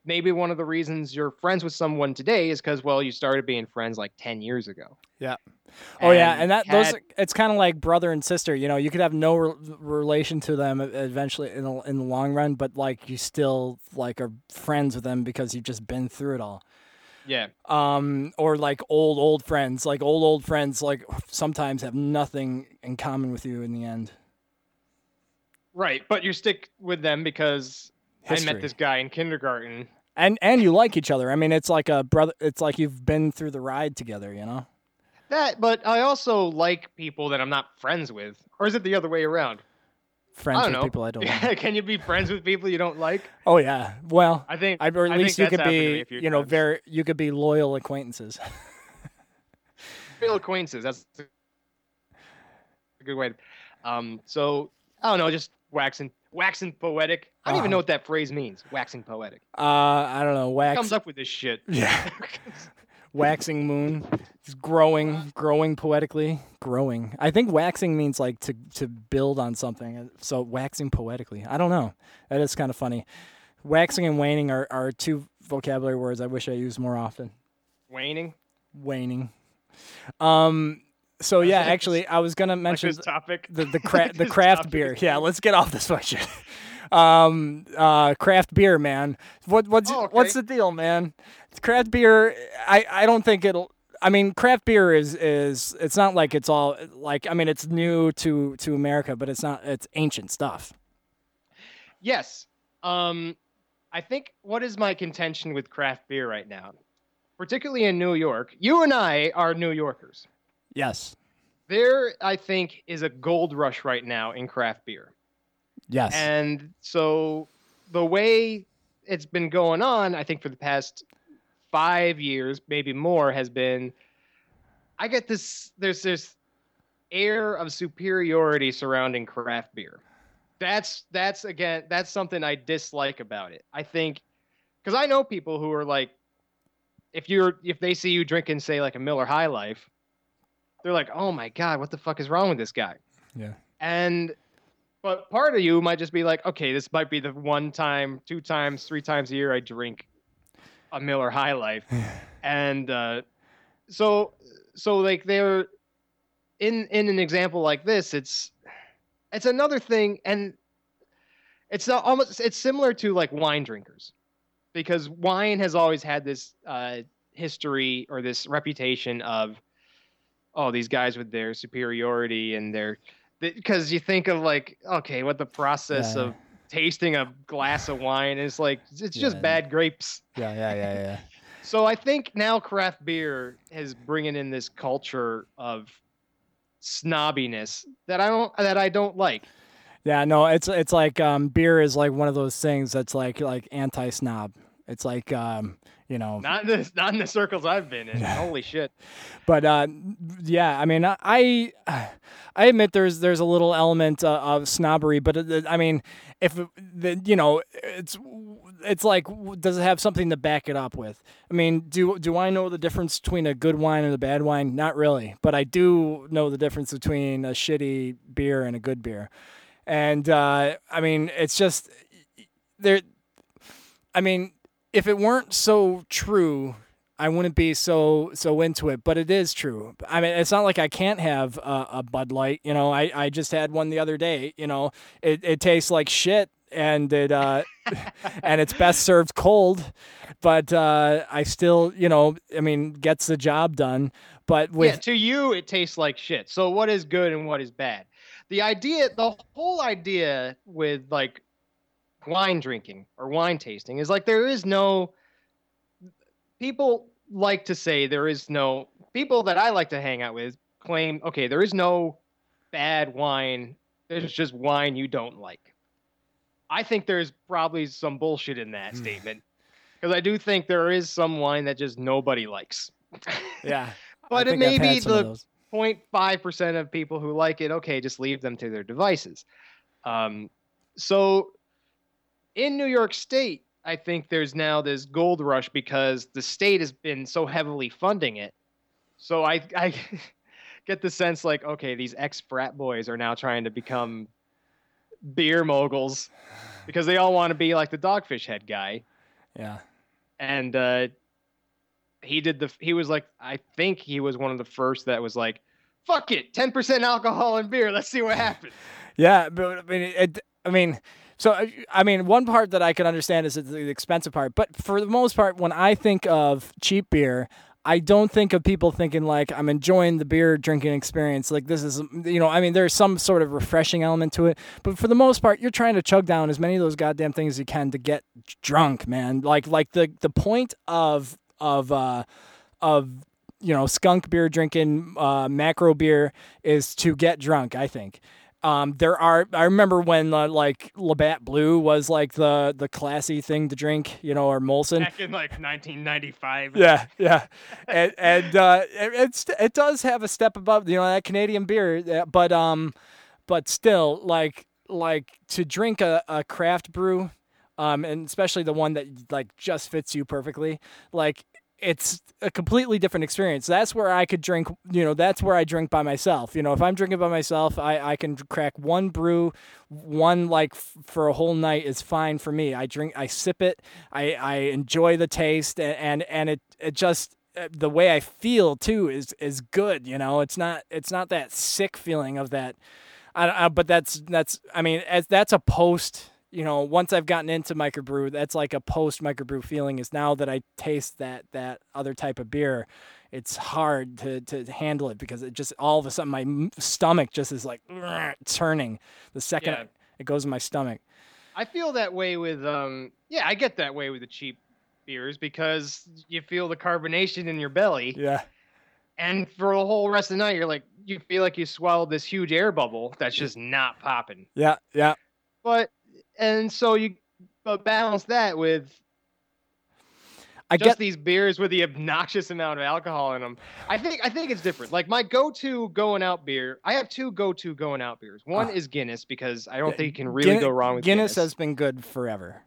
maybe one of the reasons you're friends with someone today is because well you started being friends like 10 years ago yeah Oh yeah, and that those it's kind of like brother and sister. You know, you could have no re- relation to them eventually in the, in the long run, but like you still like are friends with them because you've just been through it all. yeah Um, or like old old friends, like old old friends, like sometimes have nothing in common with you in the end. right but you stick with them because i met this guy in kindergarten and and you like each other. I mean, it's like a brother. It's like you've been through the ride together. You know. that but i also like people that i'm not friends with or is it the other way around Friends with know. people I don't like. can you be friends with people you don't like Oh yeah. Well, i think I, or at I least you could happened to me be, you know, times. very. You could be loyal acquaintances. real acquaintances. That's a good way. To, um, so I don't know, just waxing, waxing poetic. I don't even know what that phrase means. Waxing poetic. Uh, I don't know. Who Wax. comes up with this shit? Yeah. waxing moon. It's growing, growing poetically, growing. I think waxing means like to to build on something. So waxing poetically. I don't know. That is kind of funny. Waxing and waning are, are two vocabulary words I wish I used more often. Waning. Waning. Um. So yeah, actually, I was gonna mention this topic. the the cra- the craft topic beer. Yeah, let's get off this shit. Um, uh, craft beer, man. What what's Oh, okay. what's the deal, man? Craft beer. I I don't think it'll. I mean, craft beer is is it's not like it's all like I mean it's new to to America, but it's not it's ancient stuff. Yes. Um, I think what is my contention with craft beer right now, particularly in New York. You and I are New Yorkers. Yes. There, I think, is a gold rush right now in craft beer. Yes. And so the way it's been going on, I think for the past five years, maybe more, has been I get this there's this air of superiority surrounding craft beer. that's that's again that's something I dislike about it. I think because I know people who are like, if you're if they see you drinking say like a Miller High Life, they're like, oh my god, what the fuck is wrong with this guy? Yeah. And but part of you might just be like, okay, this might be the one time, two times, three times a year I drink a Miller High Life, and uh, so so like they're in in an example like this, it's it's another thing, and it's not almost it's similar to like wine drinkers, because wine has always had this uh, history or this reputation of oh these guys with their superiority and their because you think of like okay what the process Yeah. of tasting a glass of wine is like it's just Yeah. bad grapes Yeah, yeah, yeah, yeah. so I think now craft beer is bringing in this culture of snobbiness that I don't that I don't like. Yeah, no, it's it's like um, beer is like one of those things that's like like anti snob. It's like um, you know, Not in the not in the circles I've been in. Holy shit! but uh, yeah, I mean, I I admit there's there's a little element uh, of snobbery, but it, I mean, if the you know, it's it's like does it have something to back it up with? I mean, do do I know the difference between a good wine and a bad wine? Not really, but I do know the difference between a shitty beer and a good beer. And uh, I mean, it's just there. I mean, if it weren't so true, I wouldn't be so so into it. But it is true. I mean, it's not like I can't have a, a Bud Light. You know, I, I just had one the other day. You know, it, it tastes like shit, and it uh, and it's best served cold. But uh, I still, you know, I mean, gets the job done. But with yeah, to you it tastes like shit. So what is good and what is bad? The idea, the whole idea with like wine drinking or wine tasting is like there is no. People like to say there is no people that I like to hang out with claim okay there is no bad wine. There's just wine you don't like. I think there's probably some bullshit in that statement because I do think there is some wine that just nobody likes. yeah, But it may I've be the 0.5% of people who like it. Okay, just leave them to their devices. Um, so in New York State, I think there's now this gold rush because the state has been so heavily funding it. So I, I get the sense like, okay, these ex frat boys are now trying to become beer moguls because they all want to be like the dogfish head guy Yeah. and uh, he did the he was like i think he was one of the first that was like fuck it 10% alcohol and beer let's see what happens Yeah, but I mean, it, I mean, so I- I mean, one part that I can understand is the expensive part, but for the most part, when I think of cheap beer, I don't think of people thinking like I'm enjoying the beer drinking experience. Like this is, you know, I mean, there's some sort of refreshing element to it, but for the most part, you're trying to chug down as many of those goddamn things as you can to get drunk, man. Like, like the the point of of uh of you know skunk beer drinking uh, macro beer is to get drunk i think um, there are i remember when uh, like labatt blue was like the the classy thing to drink you know or molson. Back in like 1995 yeah yeah. And, and uh, it, it's it does have a step above you know that canadian beer uh, but um but still like like to drink a, a craft brew um and especially the one that like just fits you perfectly like it's a completely different experience. That's where I could drink, you know, that's where I drink by myself. You know, if I'm drinking by myself, I, I can crack one brew, one like f- for a whole night is fine for me. I drink, I sip it, I, I enjoy the taste and, and, and it, it just, uh, the way I feel too is, is good. You know, it's not, it's not that sick feeling of that. I, I, but that's, that's, I mean, as, that's a post, you know, once I've gotten into microbrew, that's like a post microbrew feeling. Is now that I taste that that other type of beer, it's hard to to handle it because it just all of a sudden my stomach just is like turning the second Yeah. it goes in my stomach. i feel that way with um yeah i get that way with the cheap beers because you feel the carbonation in your belly Yeah, and for the whole rest of the night you're like you feel like you swallowed this huge air bubble that's just not popping yeah, yeah. but and so you but balance that with I just get these beers with the obnoxious amount of alcohol in them. I think I think it's different. Like my go-to going out beer, I have two go-to going out beers. One Ah. is Guinness because I don't think you can really Guinness, go wrong with Guinness. Guinness. has been good forever.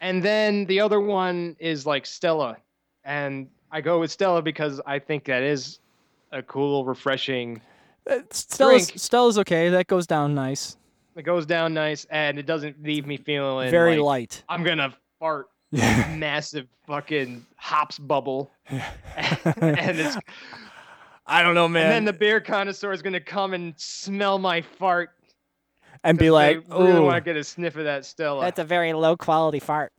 And then the other one is like Stella, and I go with Stella because I think that is a cool, refreshing. Uh, Stella's, Drink. Stella's okay. That goes down nice. It goes down nice, and it doesn't leave me feeling Very like light. I'm gonna fart massive fucking hops bubble, and it's I don't know, man. and then the beer connoisseur is gonna come and smell my fart and be like, they really "Oh, want to get a sniff of that Stella. that's a very low quality fart."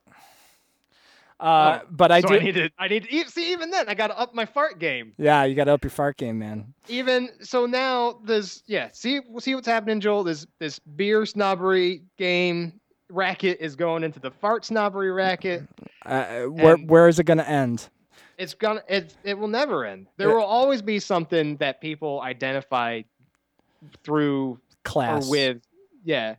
Uh, but I so do. I need to. I need to e- see. Even then, I got to up my fart game. yeah, you got to up your fart game, man. Even so, now there's yeah. See, see what's happening, Joel. This this beer snobbery game racket is going into the fart snobbery racket. Uh, where where is it gonna end? It's gonna. It it will never end. There Yeah. will always be something that people identify through Class. or with. Yeah,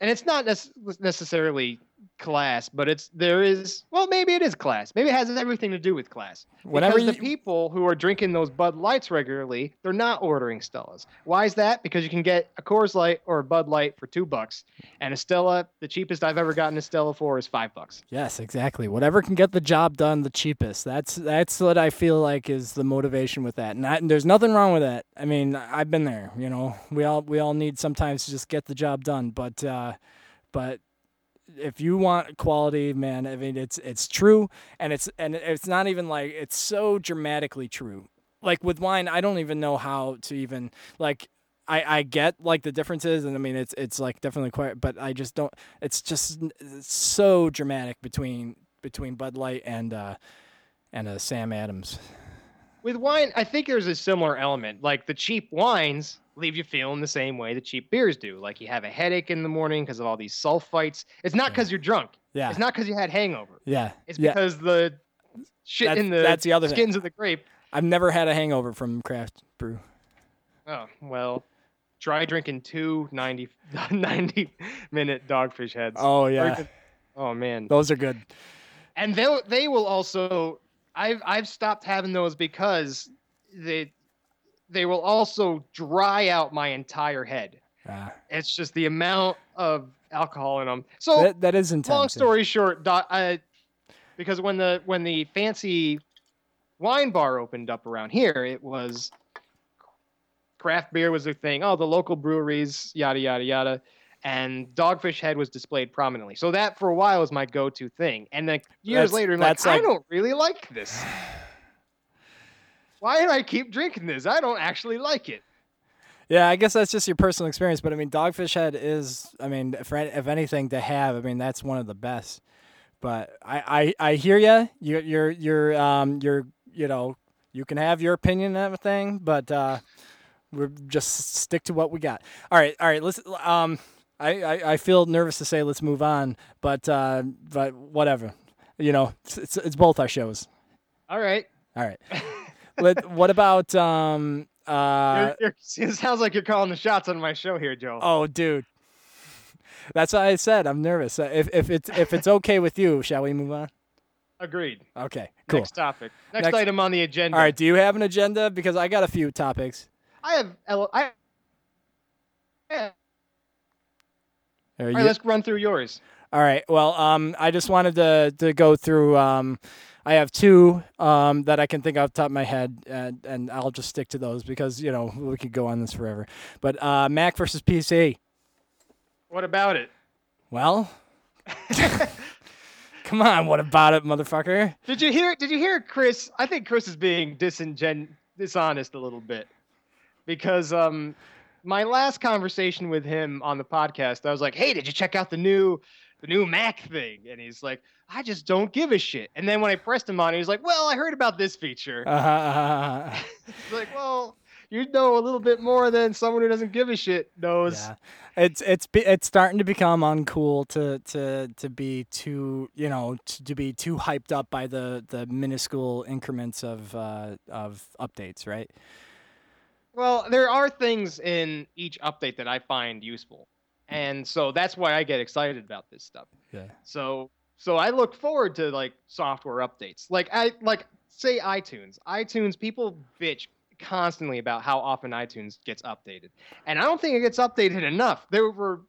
and it's not nec- necessarily class, but it's there is. Well, maybe it is class. Maybe it has everything to do with class. Whenever because you, the people who are drinking those Bud Lights regularly, they're not ordering Stellas. Why is that? Because you can get a Coors Light or a Bud Light for two bucks, and a Stella, the cheapest I've ever gotten a Stella for is five bucks. yes, exactly. Whatever can get the job done the cheapest. That's that's what I feel like is the motivation with that. And, I, and there's nothing wrong with that. I mean, I've been there. You know, we all we all need sometimes to just get the job done. But uh, but if you want quality, man, I mean it's it's true and it's and it's not even like it's so dramatically true. Like with wine, I don't even know how to even like I I get like the differences and I mean it's it's like definitely quite but I just don't it's just it's so dramatic between between Bud Light and uh and uh, Sam Adams. With wine, I think there's a similar element. Like the cheap wines leave you feeling the same way the cheap beers do. Like you have a headache in the morning because of all these sulfites. It's not because you're drunk. Yeah. It's not because you had hangover. Yeah. It's yeah. because the shit That's- in the, that's the other thing. skins of the grape. I've never had a hangover from craft brew. Oh, well, try drinking two 90, 90 minute dogfish heads. Oh yeah. even- oh man. Those are good. And they they will also I've I've stopped having those because they they will also dry out my entire head. Uh, It's just the amount of alcohol in them. So that, that is intense. long story short, Doc, I, because when the when the fancy wine bar opened up around here, it was craft beer was a thing. Oh, the local breweries, yada yada yada, and Dogfish Head was displayed prominently. So that for a while was my go-to thing. And then years That's- later, I'm that's like, I don't really like this. Why do I keep drinking this? I don't actually like it. Yeah, I guess that's just your personal experience, but I mean, Dogfish Head is, I mean, if, if anything to have, I mean, that's one of the best. But I, I, I hear ya. You, you're, you're, um, you're, you know, you can have your opinion and everything, but uh, we're just stick to what we got. All right, all right. Let's. Um, I, I, I feel nervous to say let's move on, but uh, but whatever. You know, it's, it's, it's both our shows. All right. All right. Let, what about um uh You're, you're, it sounds like you're calling the shots on my show here, Joe. Oh, dude. That's what I said. I'm nervous. Uh, If if it's if it's okay with you, shall we move on? Agreed. Okay, cool. Next topic. Next, Next- item on the agenda. All right. Do you have an agenda? Because I got a few topics. I have. ele- I, yeah. All you- right, let's run through yours. All right. Well, um, I just wanted to to go through. Um, I have two um that I can think off the top of my head, and and I'll just stick to those because you know we could go on this forever. But uh, Mac versus PC. What about it? Well, come on. What about it, motherfucker? Did you hear? Did you hear Chris? I think Chris is being disingen- dishonest a little bit because um, my last conversation with him on the podcast, I was like, "Hey, did you check out the new the new Mac thing?" And he's like, "I just don't give a shit." And then when I pressed him on, it, he was like, "Well, I heard about this feature." Uh, uh, It's like, well, you know a little bit more than someone who doesn't give a shit knows. Yeah, it's it's it's starting to become uncool to to to be too you know to, to be too hyped up by the the minuscule increments of uh, of updates, right? Well, there are things in each update that I find useful. Hmm. And so that's why I get excited about this stuff. Yeah. So So I look forward to like software updates. Like I like say iTunes. iTunes people bitch constantly about how often iTunes gets updated. And I don't think it gets updated enough. There were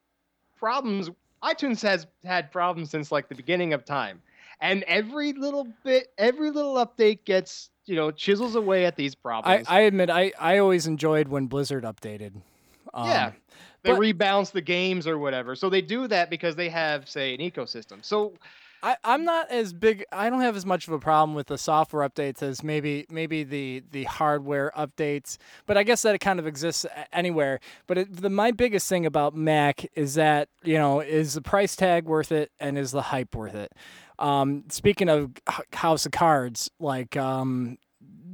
problems iTunes has had problems since like the beginning of time. And every little bit every little update gets, you know, chisels away at these problems. I admit I, I always enjoyed when Blizzard updated. Um, Yeah. they but- rebalance the games or whatever. So they do that because they have, say, an ecosystem. So I, I'm not as big. I don't have as much of a problem with the software updates as maybe maybe the the hardware updates. But I guess that it kind of exists anywhere. But it, the my biggest thing about Mac is that you know is the price tag worth it and is the hype worth it. Um, speaking of House of Cards, like um,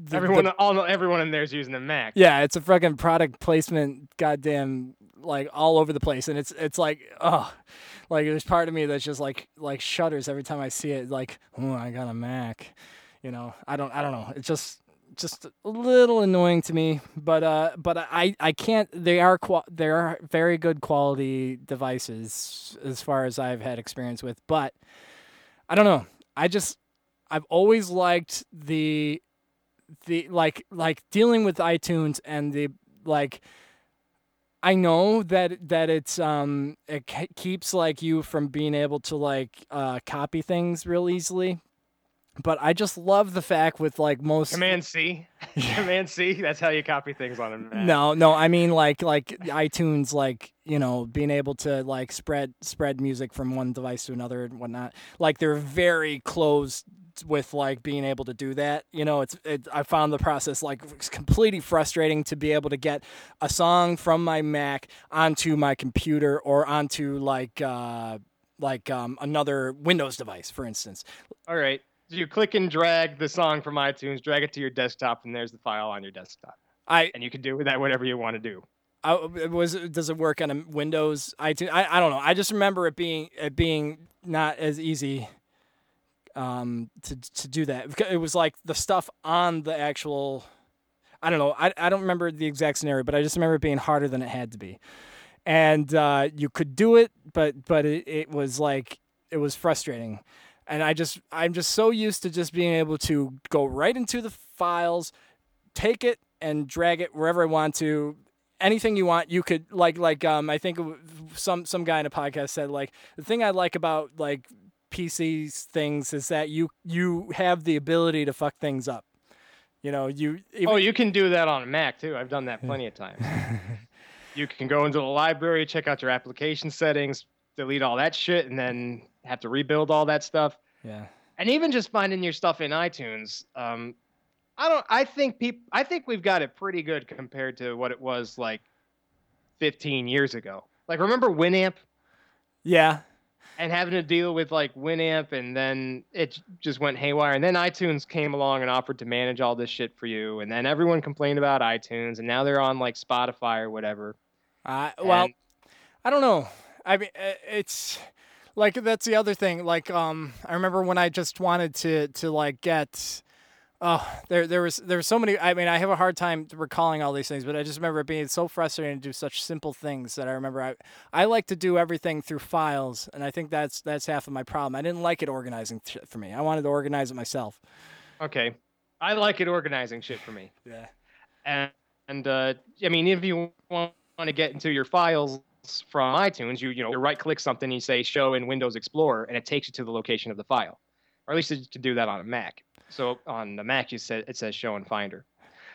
the- the- everyone, all everyone in there is using a Mac. yeah, it's a fucking product placement, goddamn, like all over the place, and it's it's like, oh, like there's part of me that's just like like shudders every time I see it. Like, oh, I got a Mac, you know. I don't I don't know. It's just just a little annoying to me, but uh, but I I can't. They are qual- they are very good quality devices as far as I've had experience with, but I don't know. I just I've always liked the the like like dealing with iTunes and the like I know that that it's um it keeps like you from being able to like uh copy things real easily. But I just love the fact with like most Command C. Command C. That's how you copy things on a Mac. no, no, I mean like like iTunes, like you know, being able to like spread spread music from one device to another and whatnot. Like they're very close with like being able to do that. You know, it's it, I found the process like completely frustrating to be able to get a song from my Mac onto my computer or onto like uh like um another Windows device, for instance. All right. You click and drag the song from iTunes, drag it to your desktop, and there's the file on your desktop. I And you can do with that whatever you want to do. I, was does it work on a Windows iTunes? I, I don't know. I just remember it being it being not as easy um to to do that. It was like the stuff on the actual I don't know. I I don't remember the exact scenario, but I just remember it being harder than it had to be. And uh, you could do it, but but it, it was like it was frustrating. And I just I'm just so used to just being able to go right into the files, take it and drag it wherever I want to. Anything you want, you could like like um I think some some guy in a podcast said like the thing I like about like PC things is that you you have the ability to fuck things up. You know, you even, Oh, you can do that on a Mac too. I've done that plenty of times. you can go into the library, check out your application settings, delete all that shit, and then have to rebuild all that stuff. yeah. and even just finding your stuff in iTunes, um, I don't. I think people. I think we've got it pretty good compared to what it was like 15 years ago. Like remember Winamp Yeah. and having to deal with like Winamp, and then it just went haywire. And then iTunes came along and offered to manage all this shit for you, and then everyone complained about iTunes, and now they're on like Spotify or whatever. Uh, well, And- I don't know. I mean, uh, it's like that's the other thing. Like, um, I remember when I just wanted to to like get. Oh, there there was there were so many. I mean, I have a hard time recalling all these things, but I just remember it being so frustrating to do such simple things that I remember. I I like to do everything through files, and I think that's that's half of my problem. I didn't like it organizing shit for me. I wanted to organize it myself. Okay, I like it organizing shit for me. Yeah. and and uh, I mean, if you want to get into your files from iTunes, you you know, you right click something, and you say Show in Windows Explorer, and it takes you to the location of the file, or at least you can do that on a Mac. So on the Mac, you said it says Show in Finder.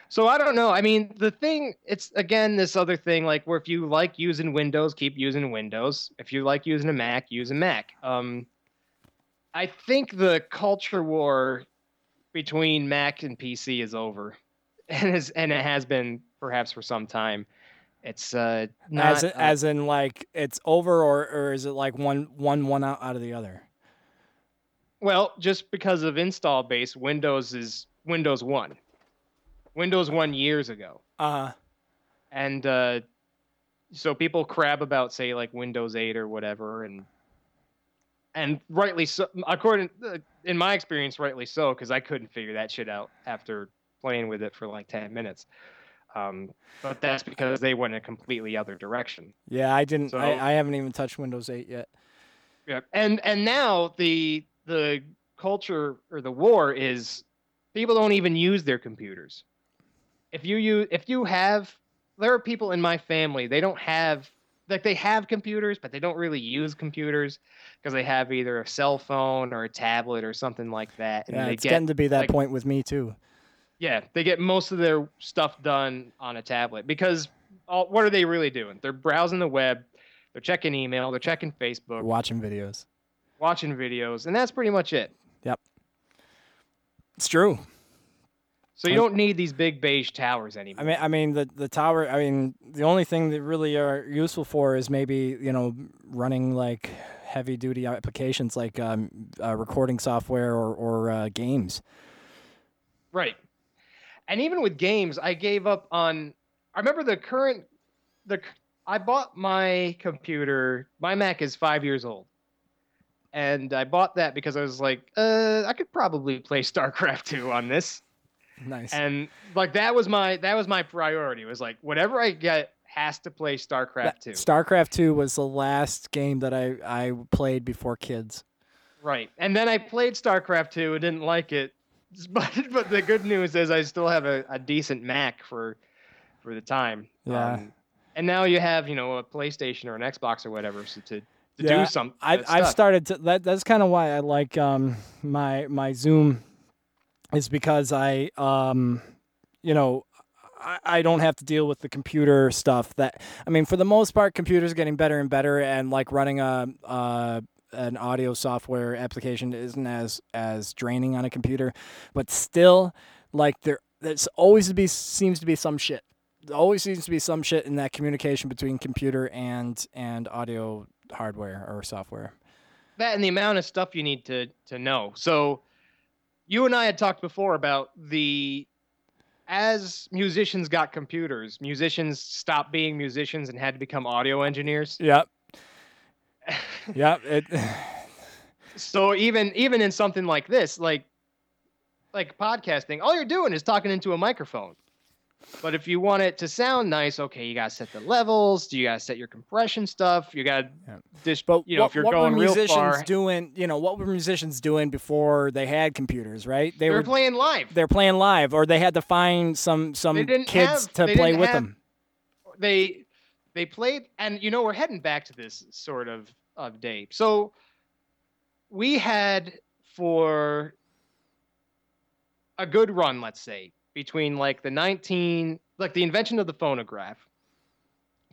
So I don't know. I mean, the thing, it's again this other thing, like where if you like using Windows, keep using Windows. If you like using a Mac, use a Mac. Um, I think the culture war between Mac and PC is over, and is and it has been perhaps for some time. It's uh, not as in, uh, as in like it's over, or or is it like one one one out, out of the other? well, just because of install base, Windows is Windows won. Windows won years ago, Uh and uh, so people crab about say like Windows 8 or whatever, and and rightly so. According uh, in my experience, rightly so, because I couldn't figure that shit out after playing with it for like ten minutes. Um, but that's because they went in a completely other direction. Yeah, I didn't. So- I, I haven't even touched Windows 8 yet. Yeah, and and now the the culture or the war is people don't even use their computers. If you use if you have there are people in my family, they don't have like they have computers, but they don't really use computers because they have either a cell phone or a tablet or something like that. And Yeah, they it's get getting to be that like- point with me too. Yeah, they get most of their stuff done on a tablet because all, what are they really doing? They're browsing the web, they're checking email, they're checking Facebook, Watching videos. watching videos, and that's pretty much it. Yep, it's true. So you don't need these big beige towers anymore. I mean, I mean the the tower. I mean, the only thing that really are useful for is maybe you know running like heavy duty applications like um, uh, recording software or or uh, games. Right. And even with games, I gave up on. I remember the current, the I bought my computer. My Mac is five years old, and I bought that because I was like, uh, I could probably play StarCraft two on this, Nice. and like that was my that was my priority. Was like whatever I get has to play StarCraft two. StarCraft Two was the last game that I I played before kids. Right. And then I played StarCraft 2 and didn't like it. But but the good news is I still have a, a decent Mac for for the time. Yeah. Um, and now you have, you know, a PlayStation or an Xbox or whatever so to, to Yeah, do some I've I've started to that that's kind of why I like um my my Zoom is because I um you know I, I don't have to deal with the computer stuff that I mean for the most part computers are getting better and better and like running a uh an audio software application isn't as as draining on a computer but still like there there's always to be seems to be some shit there always seems to be some shit in that communication between computer and and audio hardware or software. that and the amount of stuff you need to to know. So you and I had talked before about the as musicians got computers, musicians stopped being musicians and had to become audio engineers. Yep. Yep. It, so even even in something like this like like podcasting all you're doing is talking into a microphone but if you want it to sound nice okay you gotta set the levels Do you gotta set your compression stuff you gotta Yeah. but you know what, if you're going real musicians far doing? You know, what were musicians doing before they had computers? Right? They they were were playing live they're playing live, or they had to find some some kids have- to play with have- them. they they played and you know we're heading back to this sort of of day. So we had for a good run let's say between like the 19 like the invention of the phonograph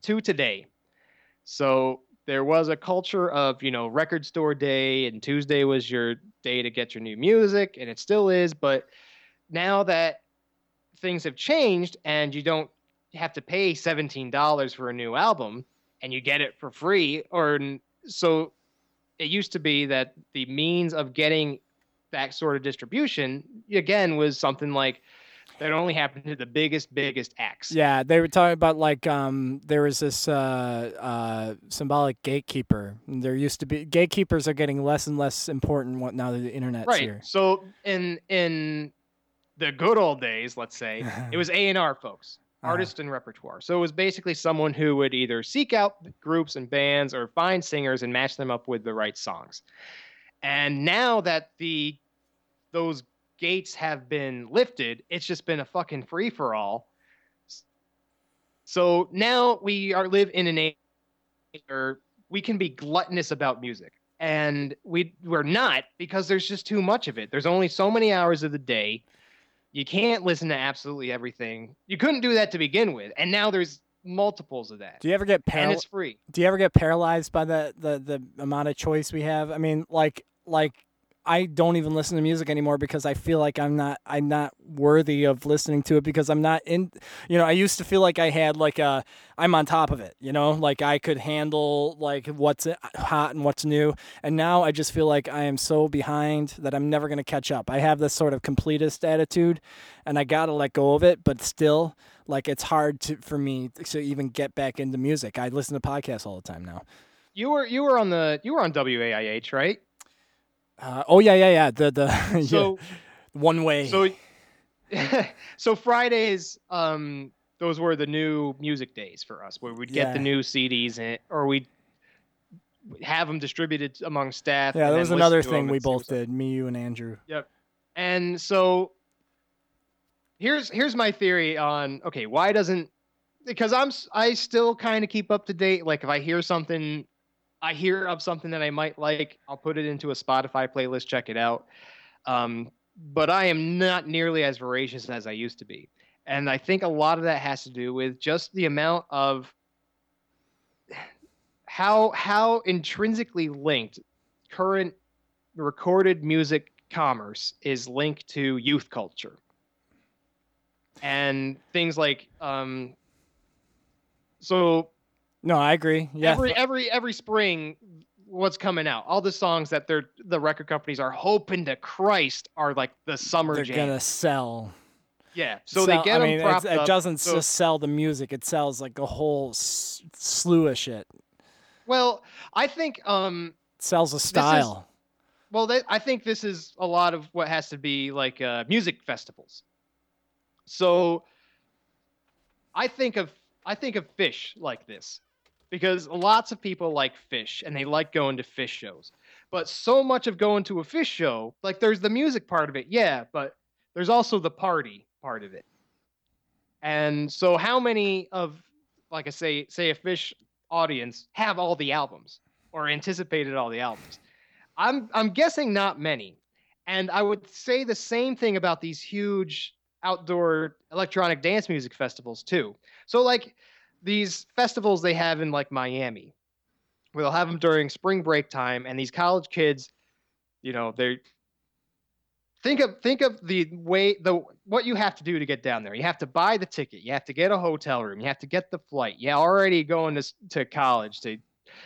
to today. So there was a culture of you know record store day and tuesday was your day to get your new music and it still is but now that things have changed and you don't have to pay $17 for a new album and you get it for free or so it used to be that the means of getting that sort of distribution again was something like that only happened to the biggest biggest acts Yeah, they were talking about like um there was this uh uh symbolic gatekeeper. There used to be gatekeepers are getting less and less important what now that the internet's right here. so in in the good old days let's say it was a&r folks Uh-huh. artist and repertoire. So it was basically someone who would either seek out groups and bands or find singers and match them up with the right songs. And now that the those gates have been lifted it's just been a fucking free for all so now we are live in an age where we can be gluttonous about music. And we we're not because there's just too much of it. There's only so many hours of the day you can't listen to absolutely everything you couldn't do that to begin with and now there's multiples of that Do you ever get and paralyzed? it's free do you ever get paralyzed by the, the the amount of choice we have? I mean, like like I don't even listen to music anymore because I feel like I'm not I'm not worthy of listening to it because I'm not in you know, I used to feel like I had like a I'm on top of it, you know? Like I could handle like what's hot and what's new. And now I just feel like I am so behind that I'm never going to catch up. I have this sort of completist attitude and I got to let go of it, but still like it's hard to for me to even get back into music. I listen to podcasts all the time now. you were you were on the you were on waih right Uh, oh yeah, yeah, yeah. The the yeah, one way. so so fridays um those were the new music days for us where we'd get the new cds and or we'd have them distributed among staff. Yeah, that was another thing we both did. Me, you, and Andrew. Yep. And so here's here's my theory on okay, why doesn't because I'm I still kind of keep up to date. Like if I hear something, I hear of something that I might like, I'll put it into a Spotify playlist, check it out. Um, but I am not nearly as voracious as I used to be, and I think a lot of that has to do with just the amount of how how intrinsically linked current recorded music commerce is linked to youth culture and things like um so No, I agree. Yeah, every every every spring what's coming out all the songs that they're the record companies are hoping to christ are like the summer they're jam gonna sell. yeah so Sell- they get I them mean, it's- it doesn't so- just sell the music; it sells like a whole s- slew of shit. well i think um It sells a style. Well, they, I think this is a lot of what has to be like uh, music festivals. So, I think of I think of Phish like this, because lots of people like Phish and they like going to Phish shows. But so much of going to a Phish show, like there's the music part of it, yeah, but there's also the party part of it. And so, how many of, like I say, say a Phish audience have all the albums or anticipated all the albums? I'm I'm guessing not many. And I would say the same thing about these huge outdoor electronic dance music festivals too. So like these festivals they have in like Miami, where they'll have them during spring break time, and these college kids, you know, they think of think of the way the what you have to do to get down there. You have to buy the ticket. You have to get a hotel room. You have to get the flight. You already going to to college. To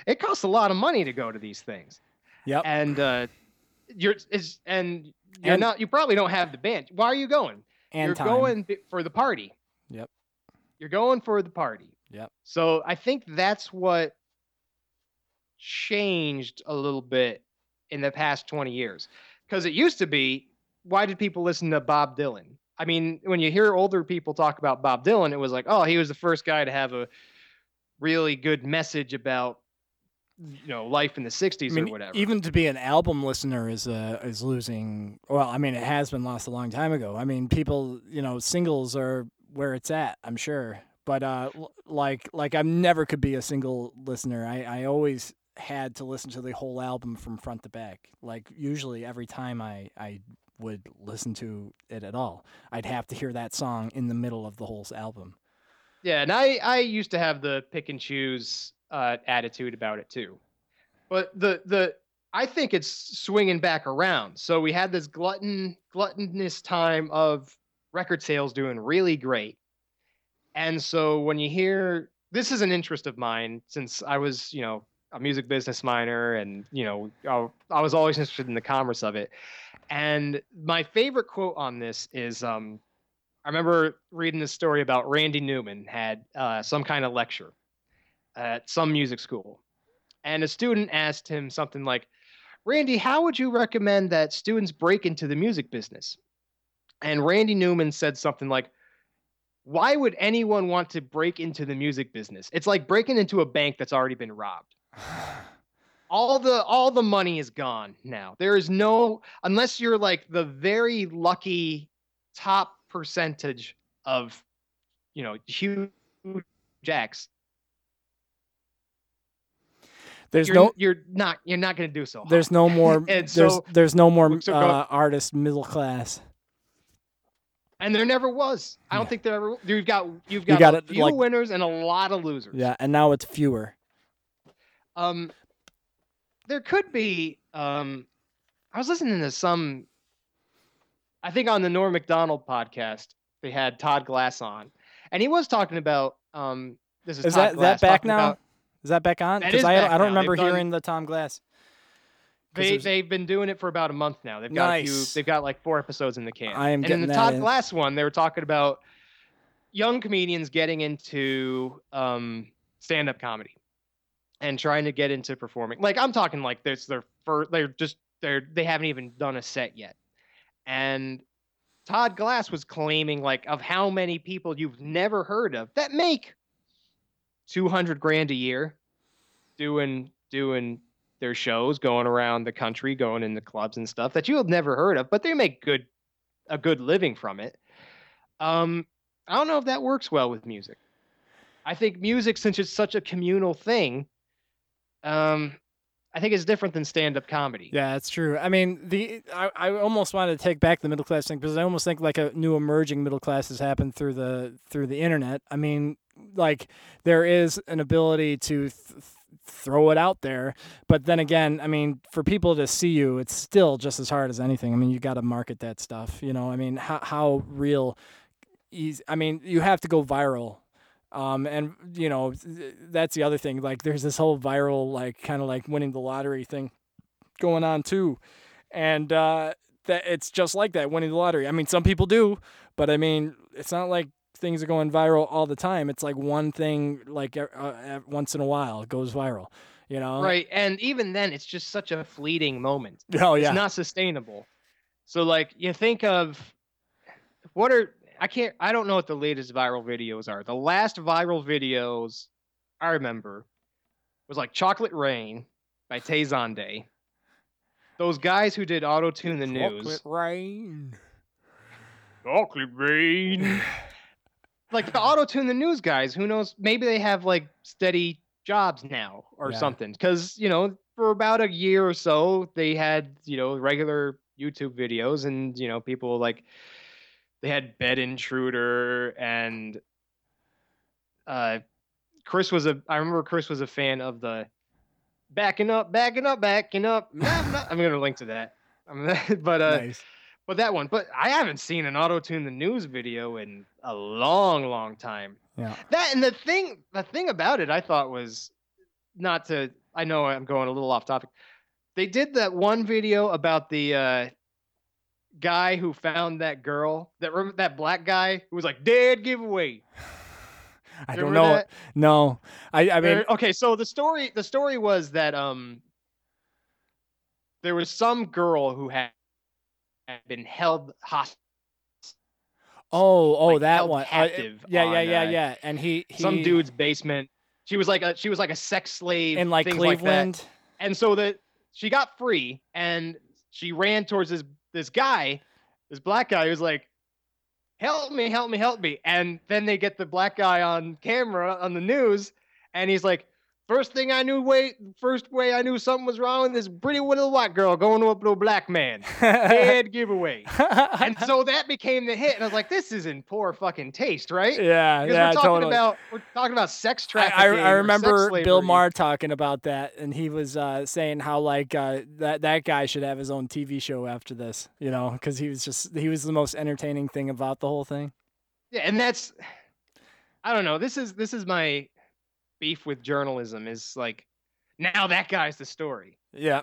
it costs a lot of money to go to these things Yep. and uh, you're is and you're And- not you probably don't have the band. Why are you going? and you're time. going for the party. Yep. You're going for the party. Yep. So I think that's what changed a little bit in the past 20 years. Because it used to be, why did people listen to Bob Dylan? I mean, when you hear older people talk about Bob Dylan, it was like, oh, he was the first guy to have a really good message about you know life in the 60s I mean, or whatever. even to be an album listener is uh, is losing. Well, I mean, it has been lost a long time ago. I mean, people, you know, singles are where it's at. I'm sure, but uh, like like I never could be a single listener. I I always had to listen to the whole album from front to back. Like usually every time I I would listen to it at all, I'd have to hear that song in the middle of the whole album. Yeah, and I I used to have the pick and choose uh, attitude about it too, but the the I think it's swinging back around. So we had this glutton gluttonous time of record sales doing really great, and so when you hear this is an interest of mine since I was you know a music business minor and you know I, I was always interested in the commerce of it, and my favorite quote on this is um I remember reading this story about Randy Newman had uh, some kind of lecture at some music school, and a student asked him something like, "Randy, how would you recommend that students break into the music business?" And Randy Newman said something like, "Why would anyone want to break into the music business? It's like breaking into a bank that's already been robbed." all the all the money is gone now. There is no unless you're like the very lucky top percentage of you know huge jacks. There's You're, no you're not you're not going to do so. hot. there's no more there's so- there's no more so uh, artist middle class. And there never was. I don't Yeah. think there ever. You've got you've You got got a few like- winners and a lot of losers. Yeah, and now it's fewer. Um, there could be. Um, I was listening to some. I think on the Norm Macdonald podcast, they had Todd Glass on, and he was talking about. Um, this is, Is Todd that Glass that back now? about- Is that back on? Because I, I don't now. They've remember done- hearing the Tom Glass. They they've been doing it for about a month now. They've got a few. They've got like four episodes in the can. I am and in getting the that Todd in. Glass one, they were talking about young comedians getting into um, stand-up comedy and trying to get into performing. Like I'm talking like there's their first. They're just they're they haven't even done a set yet. And Todd Glass was claiming like of how many people you've never heard of that make 200 grand a year doing doing their shows going around the country, going into clubs and stuff that you have never heard of, but they make good a good living from it. Um, I don't know if that works well with music. I think music, since it's such a communal thing, um, I think it's different than stand-up comedy. Yeah, that's true. I mean, the I, I almost wanted to take back the middle class thing because I almost think like a new emerging middle class has happened through the through the internet. I mean, like there is an ability to th- throw it out there, but then again, I mean, for people to see you, it's still just as hard as anything. I mean, you got to market that stuff. You know, I mean, how how real? Easy, I mean, you have to go viral um, and you know, that's the other thing. Like, there's this whole viral, like, kind of like winning the lottery thing going on too, and uh, that it's just like that winning the lottery. I mean, some people do, but I mean, it's not like things are going viral all the time. It's like one thing, like uh, once in a while, it goes viral. You know, Right. And even then, it's just such a fleeting moment. Oh yeah, It's not sustainable. So, like, you think of what are, I can't, I don't know what the latest viral videos are. The last viral videos I remember was like Chocolate Rain by Tay Zonday. Those guys who did Auto Tune the News. Chocolate Rain. Chocolate Rain. like the Auto Tune the News guys, who knows? Maybe they have like steady jobs now or Yeah. something. Because, you know, for about a year or so, they had, you know, regular YouTube videos and, you know, people like they had Bed Intruder and uh Chris was a I remember Chris was a fan of the backing up, backing up, backing up. Nah, nah. I'm gonna link to that. I'm but uh nice. But that one, but I haven't seen an auto tune the news video in a long, long time. Yeah. That and the thing, the thing about it, I thought was not to. I know I'm going a little off topic. They did that one video about the uh, guy who found that girl, that that black guy who was like dead giveaway. I don't know. that? No, I I mean, okay, so the story, the story was that um, there was some girl who had, had been held hostage. oh oh like, that one. Uh, yeah yeah on, yeah uh, yeah. And he, he some dude's basement. She was like a she was like a sex slave in like Cleveland. like. And so that she got free and she ran towards this this guy, this black guy who's like, "Help me, help me, help me!" And then they get the black guy on camera on the news, and he's like, First thing I knew, way first way I knew something was wrong with this pretty little white girl going up to a black man. Dead giveaway. And so that became the hit, and I was like, "This is in poor fucking taste, right?" yeah, yeah, we're talking totally. about we're talking about sex trafficking. I, I sex remember Bill. Maher talking about that, and he was uh, saying how like uh, that that guy should have his own TV show after this, you know, because he was just he was the most entertaining thing about the whole thing. Yeah, and that's I don't know. This is this is my beef with journalism is like now that guy's the story. Yeah,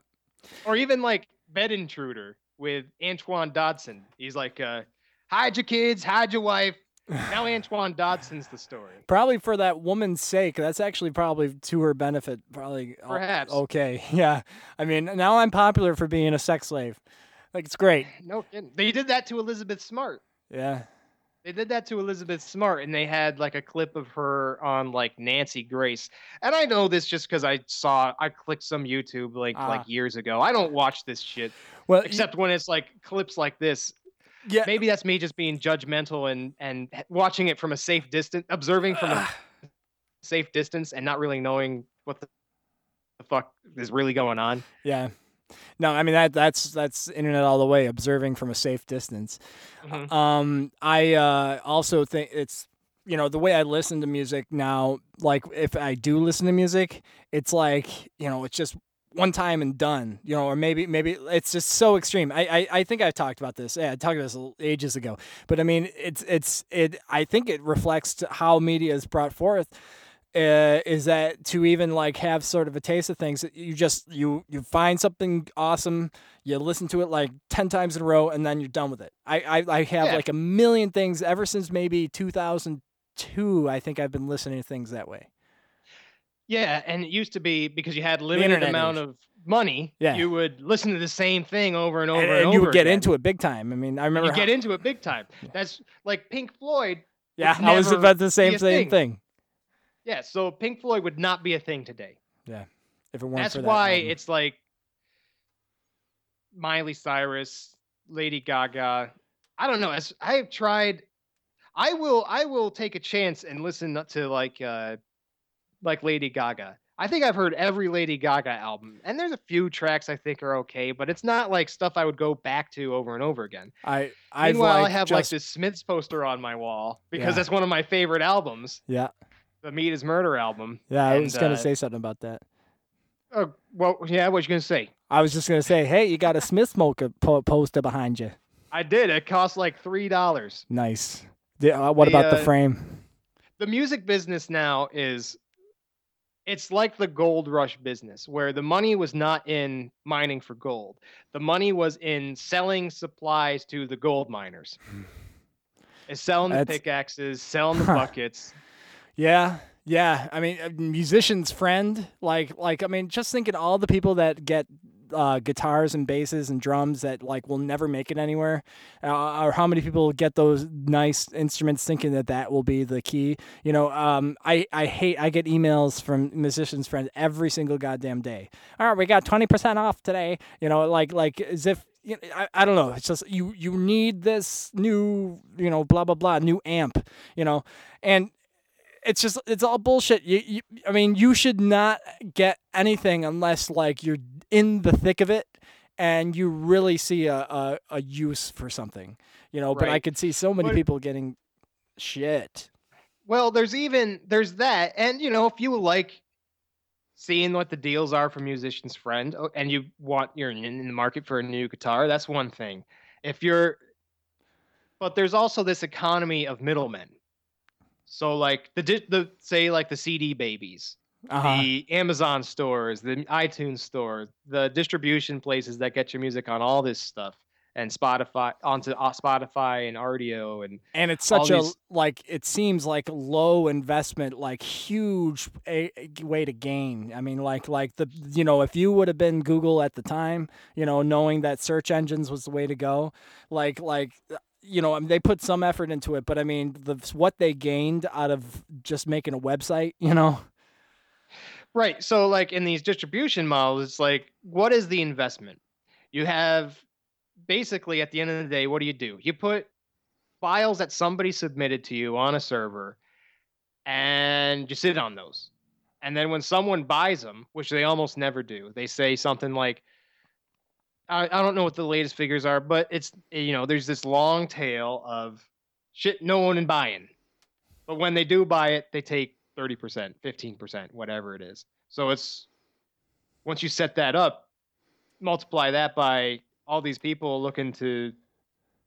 Or even like Bed Intruder with Antoine Dodson. He's like uh hide your kids, hide your wife. Now Antoine Dodson's the story. probably for that woman's sake. That's actually probably to her benefit. Probably Perhaps. Okay, yeah. I mean, now I'm popular for being a sex slave. Like it's great. No kidding. They did that to Elizabeth Smart. Yeah. They did that to Elizabeth Smart, and they had like a clip of her on like Nancy Grace. And I know this just because I saw I clicked some YouTube link Ah. like years ago. I don't watch this shit Well, except when it's like clips like this. yeah. Maybe that's me just being judgmental and and watching it from a safe distance, observing from a safe distance, and not really knowing what the, the fuck is really going on. Yeah. No, I mean that that's that's internet all the way, observing from a safe distance. Mhm. Um, I uh, also think it's you know the way I listen to music now. Like if I do listen to music, it's like you know it's just one time and done. You know, or maybe maybe it's just so extreme. I I, I think I've talked about this. Yeah, I talked about this ages ago. But I mean, it's it's it. I think it reflects how media is brought forth. Uh, is that to even like have sort of a taste of things you just you you find something awesome you listen to it like 10 times in a row and then you're done with it i i, I have Yeah. like a million things ever since maybe 2002 i think i've been listening to things that way Yeah, and it used to be because you had limited amount age. of money. Yeah. you would listen to the same thing over and over and, and, and you would get again. into it big time i mean i remember You how- get into it big time. That's like Pink Floyd. yeah i was about the same same thing. thing Yeah, so Pink Floyd would not be a thing today. Yeah. If it weren't That's for that That's why album. it's like Miley Cyrus, Lady Gaga. I don't know. As I've tried, I will. I will take a chance and listen to like uh like Lady Gaga. I think I've heard every Lady Gaga album, and there's a few tracks I think are okay, but it's not like stuff I would go back to over and over again. I I've Meanwhile, like I have like this Smiths poster on my wall because Yeah. that's one of my favorite albums, yeah the Meat Is Murder album. yeah. I And, was gonna uh, say something about that. Oh, well, yeah. What you gonna say? I was just gonna say, hey, you got a Smith smoker po- poster behind you. I did. It cost like three dollars. Nice. The- uh, what The, about the uh, frame? the music business now is it's like the gold rush business where the money was not in mining for gold the money was in selling supplies to the gold miners selling the That's- pickaxes selling the buckets Yeah, yeah. I mean, musician's friend. Like, like I mean, just thinking all the people that get uh, guitars and basses and drums that like will never make it anywhere, uh, or how many people get those nice instruments thinking that that will be the key. You know, um, I I hate. I get emails from musicians friends every single goddamn day. All right, we got twenty percent off today. You know, like like as if. You know, I, I don't know. It's just you. You need this new, you know, blah blah blah, new amp. You know, and it's just it's all bullshit. You, you, I mean, you should not get anything unless like you're in the thick of it and you really see a a, a use for something, you know. But I Right. could see so many But- people getting shit. well there's even there's that and you know if you like seeing what the deals are for musician's friend oh, and you want you're in in the market for a new guitar that's one thing if you're but there's also this economy of middlemen so like the the say like the cd babies Uh-huh. the amazon stores the itunes store the distribution places that get your music on all this stuff and spotify onto uh, spotify and Rdio and And it's such a these- like it seems like low investment, like huge a, a way to gain. I mean, like like the you know if you would have been Google at the time, you know, knowing that search engines was the way to go, like like you know I mean, they put some effort into it, but I mean the what they gained out of just making a website, you know. Right. So, like in these distribution models, it's like, what is the investment? You have basically at the end of the day, what do you do? You put files that somebody submitted to you on a server and you sit on those. And then when someone buys them, which they almost never do, they say something like, I, I don't know what the latest figures are, but it's, you know, there's this long tail of shit no one in buying. But when they do buy it, they take 30%, 15%, whatever it is. So it's once you set that up, multiply that by all these people looking to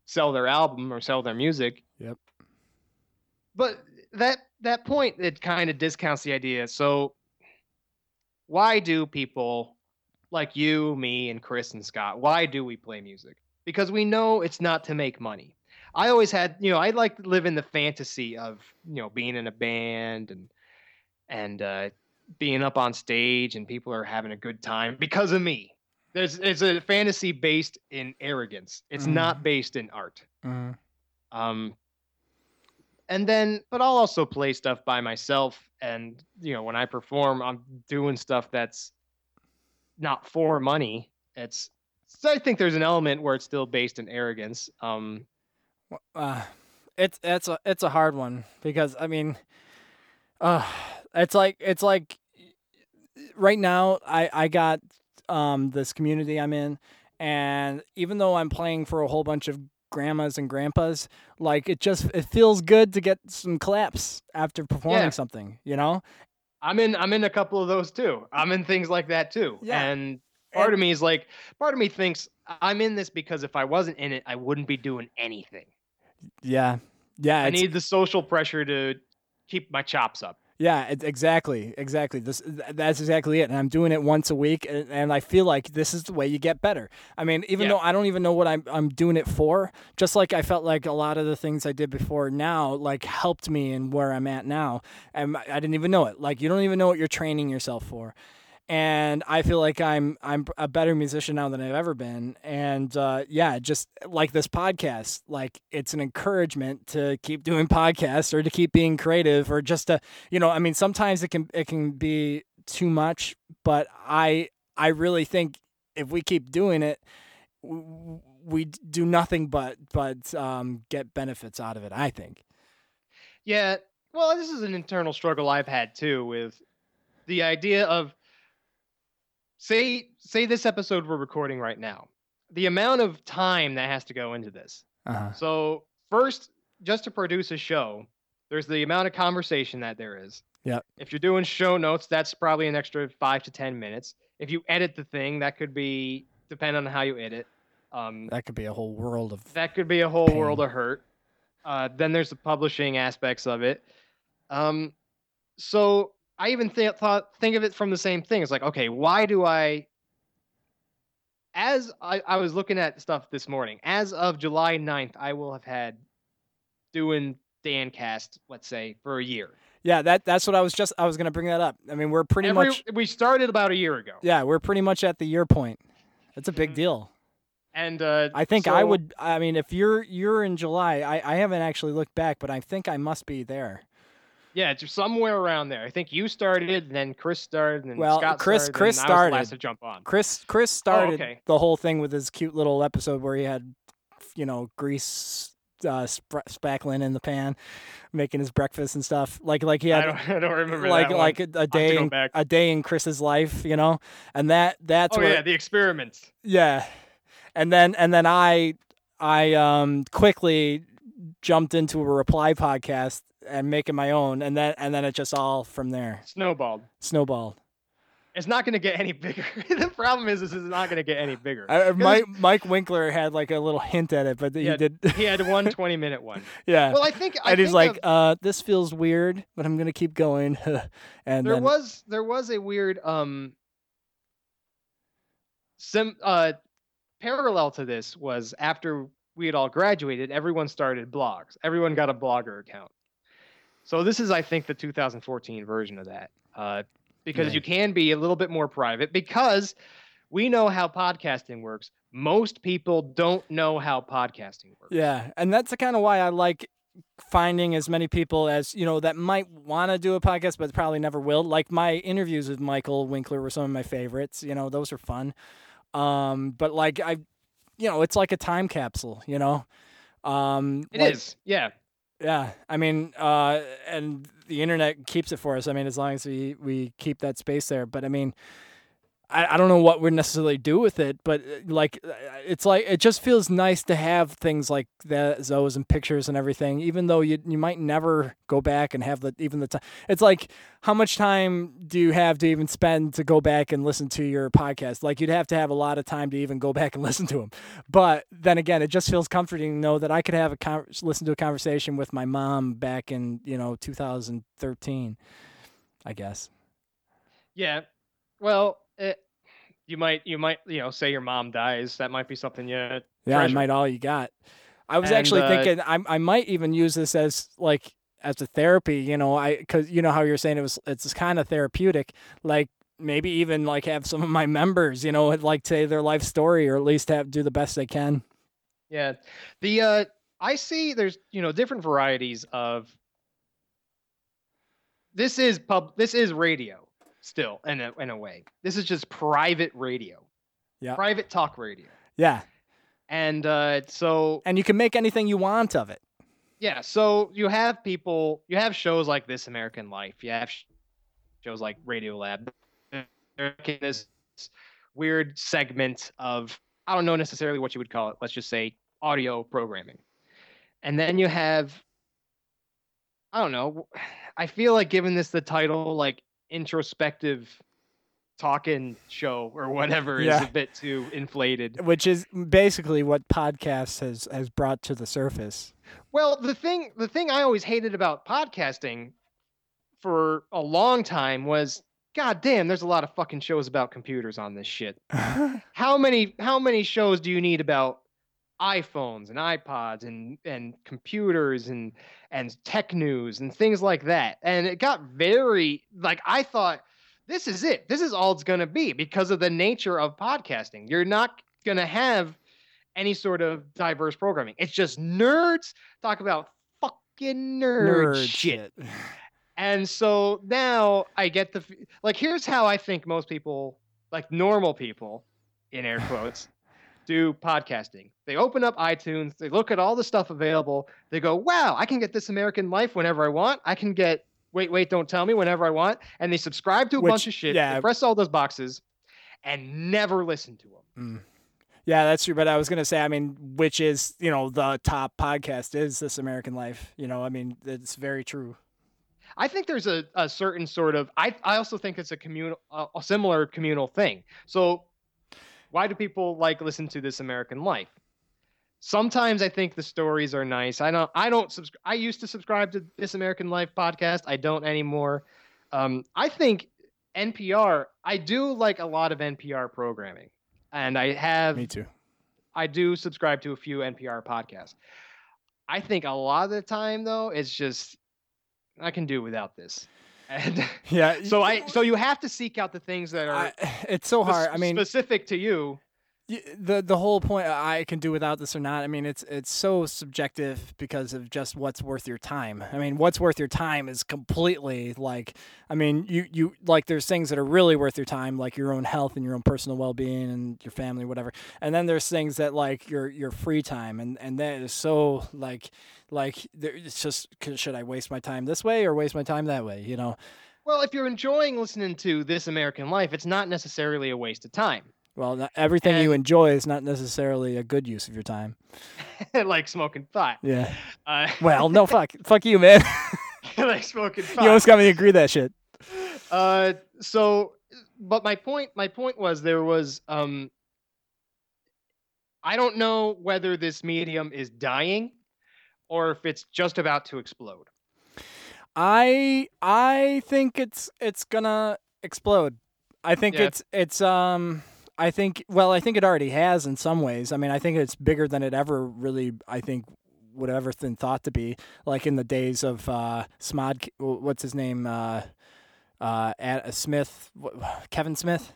sell their album or sell their music. Yep. But that that point it kind of discounts the idea. So why do people like you, me, and Chris and Scott, why do we play music? Because we know it's not to make money. I always had, you know, I like to live in the fantasy of, you know, being in a band and and uh, being up on stage and people are having a good time because of me. There's it's a fantasy based in arrogance. It's not based in art. Mhm. Um, and then, but I'll also play stuff by myself. And, you know, when I perform, I'm doing stuff that's not for money. It's, I think there's an element where it's still based in arrogance. Um, uh, it's it's a it's a hard one because I mean, uh, it's like it's like right now I I got um this community I'm in, and even though I'm playing for a whole bunch of grandmas and grandpas, like it just it feels good to get some claps after performing Yeah. something, you know. I'm in, I'm in a couple of those too. I'm in things like that too. Yeah. And part of me is like, part of me thinks I'm in this because if I wasn't in it, I wouldn't be doing anything. Yeah, yeah. I need the social pressure to keep my chops up. Yeah, exactly, exactly. This that's exactly it. And I'm doing it once a week, and, and I feel like this is the way you get better. I mean, even Yeah. though I don't even know what I'm I'm doing it for, just like I felt like a lot of the things I did before now like helped me in where I'm at now, and I didn't even know it. Like you don't even know what you're training yourself for. And I feel like I'm I'm a better musician now than I've ever been, and uh, yeah, just like this podcast, like it's an encouragement to keep doing podcasts or to keep being creative or just to you know i mean sometimes it can it can be too much, but I I really think if we keep doing it, we do nothing but but um, get benefits out of it. I think. Yeah. Well, this is an internal struggle I've had too with the idea of say say this episode we're recording right now. The amount of time that has to go into this. Uh-huh. So, first just to produce a show, there's the amount of conversation that there is. Yep. If you're doing show notes, that's probably an extra 5 to 10 minutes. If you edit the thing, that could be depending on how you edit. Um That could be a whole world of. that could be a whole world of hurt. Uh, then there's the publishing aspects of it. Um, so I even th- thought think of it from the same thing. It's like, okay, why do I? As I, I was looking at stuff this morning, as of July 9th, I will have had doing Dancast, let's say, for a year. Yeah, that that's what I was just. I was gonna bring that up. I mean, we're pretty Every, much. we started about a year ago. Yeah, we're pretty much at the year point. That's a big Mhm. deal. And uh, I think I would. I mean, if you're you're in July, I I haven't actually looked back, but I think I must be there. Yeah, it's somewhere around there. I think you started, and then Chris started, and then Well, Scott Chris- started, Chris and I was the started. last to jump on. Chris Chris started okay. the whole thing with his cute little episode where he had, you know, grease uh, spr- spackling in the pan, making his breakfast and stuff. Like like he I had don't, I don't remember like like a, a day in, a day in Chris's life, you know, and that that's oh where yeah, the experiments. yeah, and then and then I I um quickly jumped into a reply podcast and making my own, and then and then it just all from there Snowballed. snowballed. It's not going to get any bigger. the problem is, this is not going to get any bigger. I, Mike Mike Winkler had like a little hint at it, but he did. He had one 20 minute one. yeah. Well, I think. I and he's think like, of- uh, "This feels weird, but I'm gonna keep going." and there then, was there was a weird um. Sim uh, parallel to this was after we had all graduated, everyone started blogs. Everyone got a blogger account. So this is, I think, the 2014 version of that. Uh, because you can be a little bit more private because we know how podcasting works. Most people don't know how podcasting works. Yeah, and that's kind of why I like finding as many people as you know that might want to do a podcast, but probably never will. Like my interviews with Michael Winkler were some of my favorites. You know, those are fun. Um, but like I, you know, it's like a time capsule. You know, um, It like- is, Yeah. Yeah, I mean, uh, and the internet keeps it for us. I mean, as long as we we keep that space there. But I mean, I, I don't know what we necessarily do with it, but uh, like, uh, it's like it just feels nice to have things like that, those and pictures and everything. Even though you you might never go back and have the even the time. It's like how much time do you have to even spend to go back and listen to your podcast? Like you'd have to have a lot of time to even go back and listen to them. But then again, it just feels comforting to know that I could have a con- listen to a conversation with my mom back in you know 2013. I guess. Yeah. Well, it, you might you might you know say your mom dies. That might be something you. Yeah, I treasure. might all you got. I was And, actually uh, thinking I I might even use this as like as a therapy. You know, I because you know how you're saying it was it's kind of therapeutic. Like maybe even like have some of my members, you know, like say their life story or at least have do the best they can. Yeah. The uh I see there's you know different varieties of this is pub this is radio still in a in a way. This is just private radio. Yeah. Private talk radio. Yeah, And uh so and you can make anything you want of it. yeah, so you have people you have shows like This American Life. You have sh- shows like Radio Lab. This weird segment of I don't know necessarily what you would call it. Let's just say audio programming. And then you have I don't know. I feel like giving this the title like introspective talking show or whatever is a bit too inflated. which is basically what podcast has has brought to the surface. Well, the thing the thing I always hated about podcasting for a long time was god damn, there's a lot of fucking shows about computers on this shit. How many how many shows do you need about iPhones and iPods and and computers and and tech news and things like that? And it got very like I thought this is it. This is all it's going to be because of the nature of podcasting. You're not going to have any sort of diverse programming. It's just nerds talk about fucking nerd, shit. And so now I get the like. Here's how I think most people, like normal people, in air quotes, do podcasting. They open up iTunes, they look at all the stuff available. They go, "Wow, I can get This American Life whenever I want. I can get Wait, Wait, Don't Tell Me whenever I want." And they subscribe to a Which- bunch of shit. yeah. They press all those boxes, and never listen to them. Mm. Yeah, that's true. But I was gonna say, I mean, which is you know the top podcast is This American Life. You know, I mean, it's very true. I think there's a, a certain sort of I I also think it's a communal a similar communal thing. So why do people like listen to This American Life? Sometimes I think the stories are nice. I don't I don't subscribe I used to subscribe to This American Life podcast. I don't anymore. Um, I think NPR I do like a lot of NPR programming. And I have Me too. I do subscribe to a few NPR podcasts. I think a lot of the time though, it's just I can do without this. And Yeah. so I so you have to seek out the things that are I, it's so hard. I mean, specific to you. The the whole point I can do without this or not. I mean, it's it's so subjective because of just what's worth your time. I mean, what's worth your time is completely like. I mean, you you like there's things that are really worth your time, like your own health and your own personal well being and your family, whatever. And then there's things that like your your free time, and and that is so like like it's just should I waste my time this way or waste my time that way? You know. Well, if you're enjoying listening to This American Life, it's not necessarily a waste of time. Well, not, everything you enjoy is not necessarily a good use of your time. like smoking pot. Yeah. Uh, Well, no, fuck, fuck you, man. like smoking pot. you almost got me to agree that shit. Uh, so, but my point, my point was there was, um, I don't know whether this medium is dying or if it's just about to explode. I I think it's it's gonna explode. I think Yeah. it's it's um I think well I think it already has in some ways. I mean I think it's bigger than it ever really I think would have ever been thought to be. Like in the days of uh Smod what's his name uh uh Ad, Smith Kevin Smith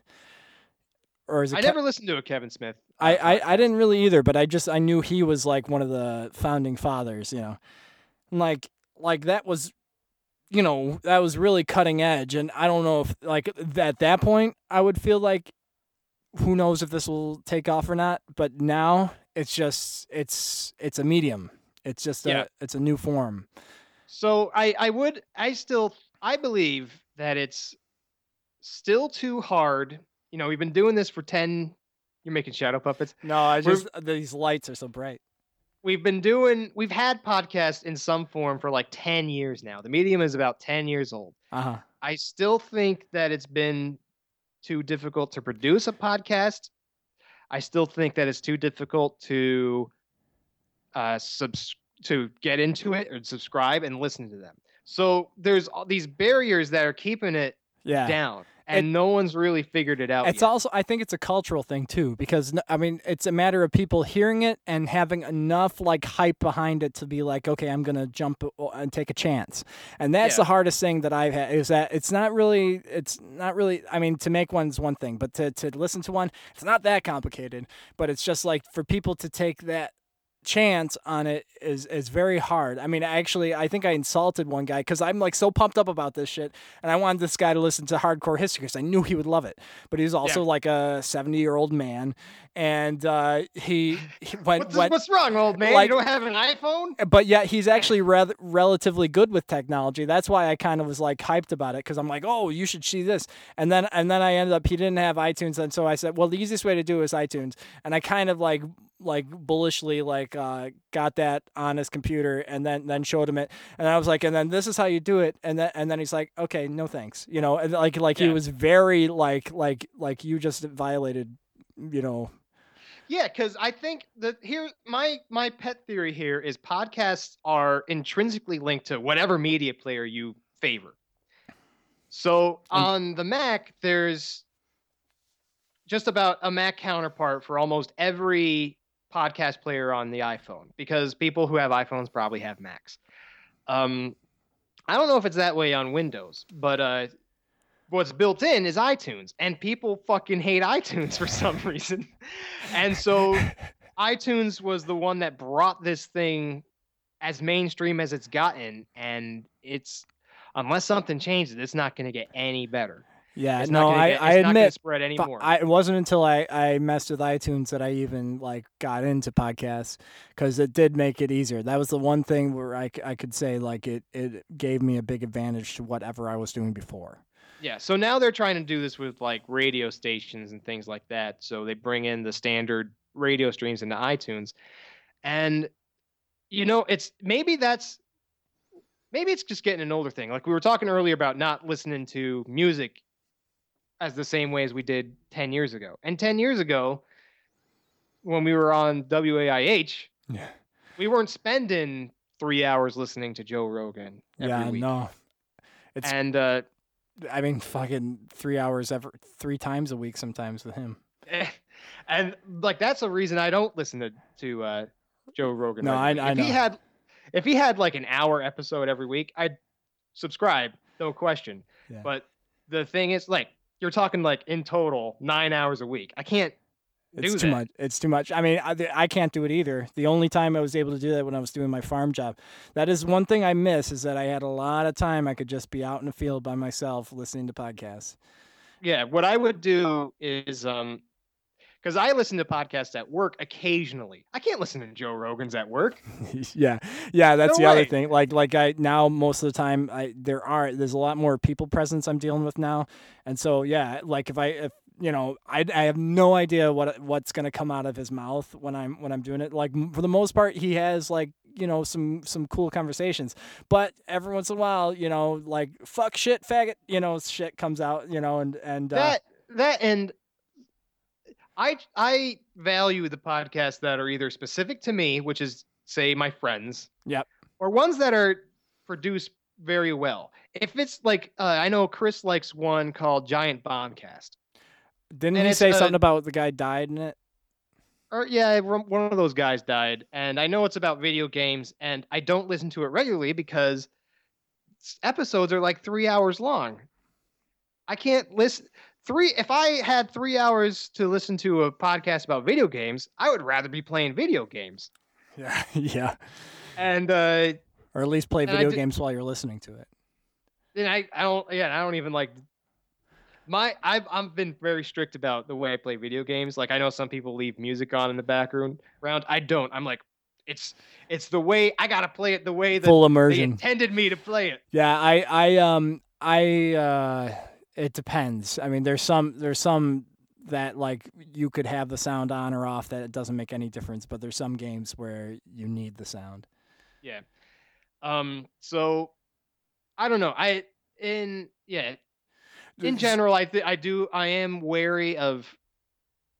or is it I Ke- never listened to a Kevin Smith. uh, I, I, I didn't really either, but I just I knew he was like one of the founding fathers, you know. And like like that was you know, that was really cutting edge and I don't know if like at that point I would feel like who knows if this will take off or not, but now it's just it's it's a medium. It's just a Yeah. it's a new form. So I, I would, I still, I believe that it's still too hard. You know, we've been doing this for 10, you're making shadow puppets. No, I We're- just these lights are so bright. We've been doing, we've had podcasts in some form for like 10 years now. The medium is about 10 years old. Uh-huh. I still think that it's been too difficult to produce a podcast. I still think that it's too difficult to uh, subs- to get into it or subscribe and listen to them. So there's all these barriers that are keeping it Yeah. down, and It- no one's really figured it out. It's yet. also, I think it's a cultural thing too, because I mean, it's a matter of people hearing it and having enough like hype behind it to be like, okay, I'm gonna jump and take a chance. And that's Yeah. the hardest thing that I've had is that it's not really, it's not really. I mean, to make one's one thing, but to to listen to one, it's not that complicated. But it's just like for people to take that chance on it is is very hard. I mean, actually, I think I insulted one guy because I'm like so pumped up about this shit, and I wanted this guy to listen to hardcore history because I knew he would love it. But he's also like a 70 year old man, and uh, he, he went, What's, went what's wrong, old man? like- you don't have an iPhone? but yet he's actually rel- relatively good with technology. That's why I kind of was like hyped about it because I'm like, oh, you should see this. And then and then I ended up he didn't have iTunes, and so I said, well, the easiest way to do it is iTunes. And I kind of like like bullishly like uh, got that on his computer and then then showed him it. And I was like and then this is how you do it. And then and then he's like okay no thanks you know? And like like he was very like like like you just violated you know? Yeah, because I think that here my my pet theory here is podcasts are intrinsically linked to whatever media player you favor. So on the Mac, there's just about a Mac counterpart for almost every podcast player on the iPhone because people who have iPhones probably have Macs. Um, I don't know if it's that way on Windows, but uh, what's built in is iTunes, and people fucking hate iTunes for some reason. And so iTunes was the one that brought this thing as mainstream as it's gotten, and it's unless something changes, it's not going to get any better. Yeah, It's no, gonna I, I admit spread anymore. I, it wasn't until I, I messed with iTunes that I even like got into podcasts because it did make it easier. That was the one thing where I, I could say like it, it gave me a big advantage to whatever I was doing before. Yeah, so now they're trying to do this with like radio stations and things like that. So they bring in the standard radio streams into iTunes. And you know, it's maybe that's maybe it's just getting an older thing. Like we were talking earlier about not listening to music as the same way as we did 10 years ago. And 10 years ago when we were on WAIH, Yeah, we weren't spending 3 hours listening to Joe Rogan every yeah, week. no. It's And uh I mean fucking three hours ever three times a week sometimes with him. and like that's the reason I don't listen to to uh, Joe Rogan. No, I-. I if know. he had if he had like an hour episode every week, I'd subscribe, no question. Yeah. But the thing is, like, you're talking like in total nine hours a week. I can't. It's do too that. much. It's too much. I mean, I, I can't do it either. The only time I was able to do that when I was doing my farm job. That is one thing I miss is that I had a lot of time I could just be out in the field by myself listening to podcasts. Yeah, what I would do is um, because I listen to podcasts at work occasionally. I can't listen to Joe Rogan's at work. yeah, yeah, that's No the other thing. Like, like I now most of the time, I there are there's a lot more people presence I'm dealing with now, and so yeah, like if I if you know I, I have no idea what what's gonna come out of his mouth when I'm when I'm doing it. Like for the most part, he has like you know some some cool conversations, but every once in a while, you know, like fuck shit faggot, you know, shit comes out, you know, and and uh, that that and I I value the podcasts that are either specific to me, which is say my friends, Yep. or ones that are produced very well. If it's like uh, I know Chris likes one called Giant Bombcast, didn't and he say uh, something about the guy died in it? or yeah, one one of those guys died, and I know it's about video games, and I don't listen to it regularly because episodes are like three hours long. I can't listen three. If I had three hours to listen to a podcast about video games, I would rather be playing video games. Yeah, yeah, And uh, or at least play video did- games while you're listening to it. then I, I don't yeah I don't even like my I've I've been very strict about the way I play video games. Like I know some people leave music on in the background. Round I don't. I'm like it's it's the way I gotta play it the way that Full they immersion. intended me to play it. Yeah, I, I, um, I, uh, it depends. I mean, there's some, there's some that like you could have the sound on or off that it doesn't make any difference, but there's some games where you need the sound. Yeah. Um. So I don't know. I in yeah. In general, I th- I do I am wary of.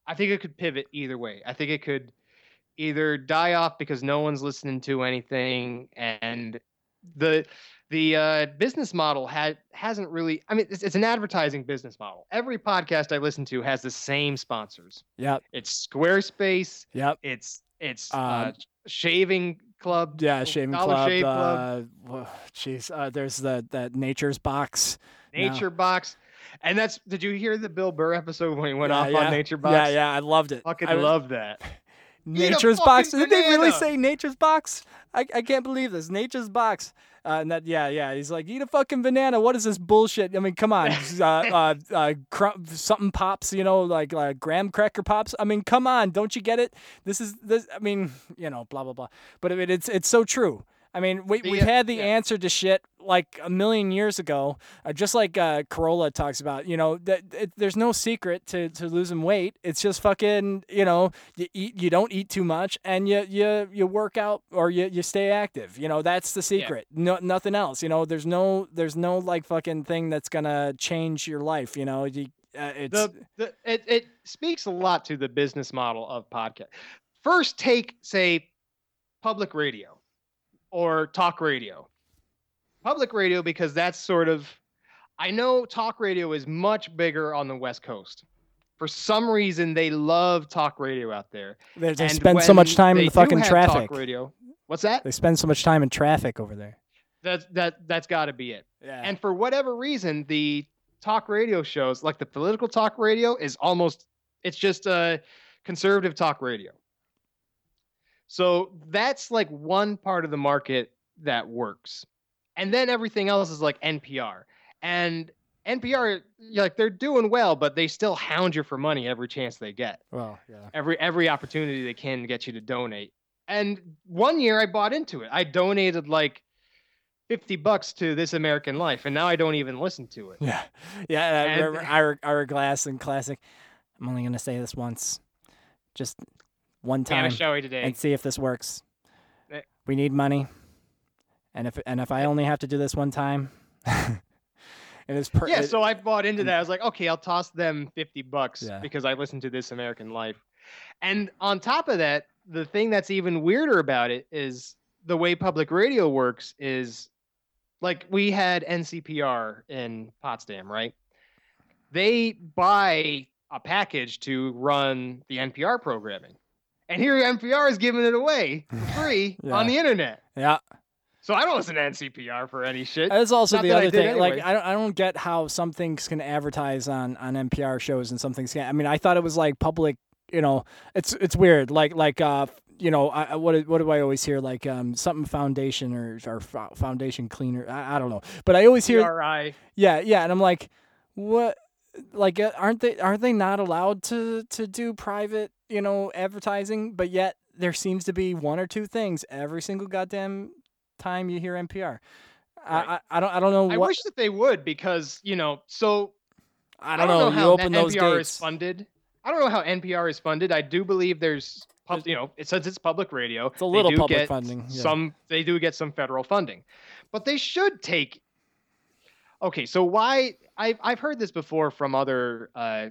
I think it could pivot either way. I think it could either die off because no one's listening to anything, and the the uh, business model had hasn't really. I mean, it's, it's an advertising business model. Every podcast I listen to has the same sponsors. Yep, It's Squarespace. yep, It's it's Um, uh, shaving club. yeah, shaving club. Shave Club. uh, whoa, Jeez, uh, there's the that Nature's Box. no. Nature Box. And that's did you hear the Bill Burr episode when he went yeah, off yeah. on Nature Box? Yeah, yeah, I loved it. Fucking I was- love that. Nature's Box. Did they really say Nature's Box? I, I can't believe this. Nature's Box. Uh, and that, yeah, yeah. He's like, eat a fucking banana. What is this bullshit? I mean, come on. uh, uh, uh, cr- something pops, you know, like uh, graham cracker pops. I mean, come on. Don't you get it? This is this. I mean, you know, blah blah blah. But I mean, it's it's so true. I mean, we, we've uh, had the yeah. answer to shit like a million years ago, uh, just like uh, Carolla talks about. You know, that it, there's no secret to, to losing weight. It's just fucking, you know, you eat, you don't eat too much, and you you you work out or you, you stay active. You know, that's the secret. No, nothing else. You know, there's no there's no like fucking thing that's gonna change your life. You know, you, uh, it's The, the it, it speaks a lot to the business model of podcast. First take, say, public radio or talk radio. Public radio because that's sort of I know talk radio is much bigger on the West Coast. For some reason, they love talk radio out there. they, they spend so much time in the fucking traffic. Radio. What's that? They spend so much time in traffic over there. That's that that's got to be it. Yeah. And for whatever reason, the talk radio shows, like the political talk radio, is almost it's just a conservative talk radio. So that's like one part of the market that works. and then everything else is like NPR. And NPR, like they're doing well, but they still hound you for money every chance they get. Well, yeah. Every every opportunity they can to get you to donate. And one year I bought into it. I donated like 50 bucks to This American Life, and now I don't even listen to it. Yeah, yeah. I remember Ira, Ira Glass and classic. I'm only gonna say this once, just one time, and see if this works. Eh. We need money, and if and if I only have to do this one time, it is per- yeah, so I bought into that. I was like, okay, I'll toss them 50 bucks Yeah. because I listened to This American Life. And on top of that, the thing that's even weirder about it is the way public radio works is like we had NCPR in Potsdam, right? They buy a package to run the NPR programming. And here NPR is giving it away for free Yeah. on the internet. yeah. So I don't listen to NCPR for any shit. That's also Not the that I other thing. Like. I don't, I don't get how some things can advertise on on NPR shows and some things can't. I mean, I thought it was like public. You know, it's it's weird. Like like uh, you know, I, what do- what do I always hear? Like um, something foundation or or foundation cleaner. I, I don't know, but I always hear PRI. yeah yeah, and I'm like, what? Like, uh, aren't they aren't they not allowed to to do private you know advertising? But yet there seems to be one or two things every single goddamn time you hear NPR. I, Right. I, I don't I don't know I wish that they would because you know. So I don't, know. how you open that those NPR gates. is funded. I don't know how NPR is funded. I do believe there's, pub, you know, it says it's public radio. It's a little do public get funding, yeah. Some they do get some federal funding, but they should take. Okay, so why I've I've heard this before from other uh,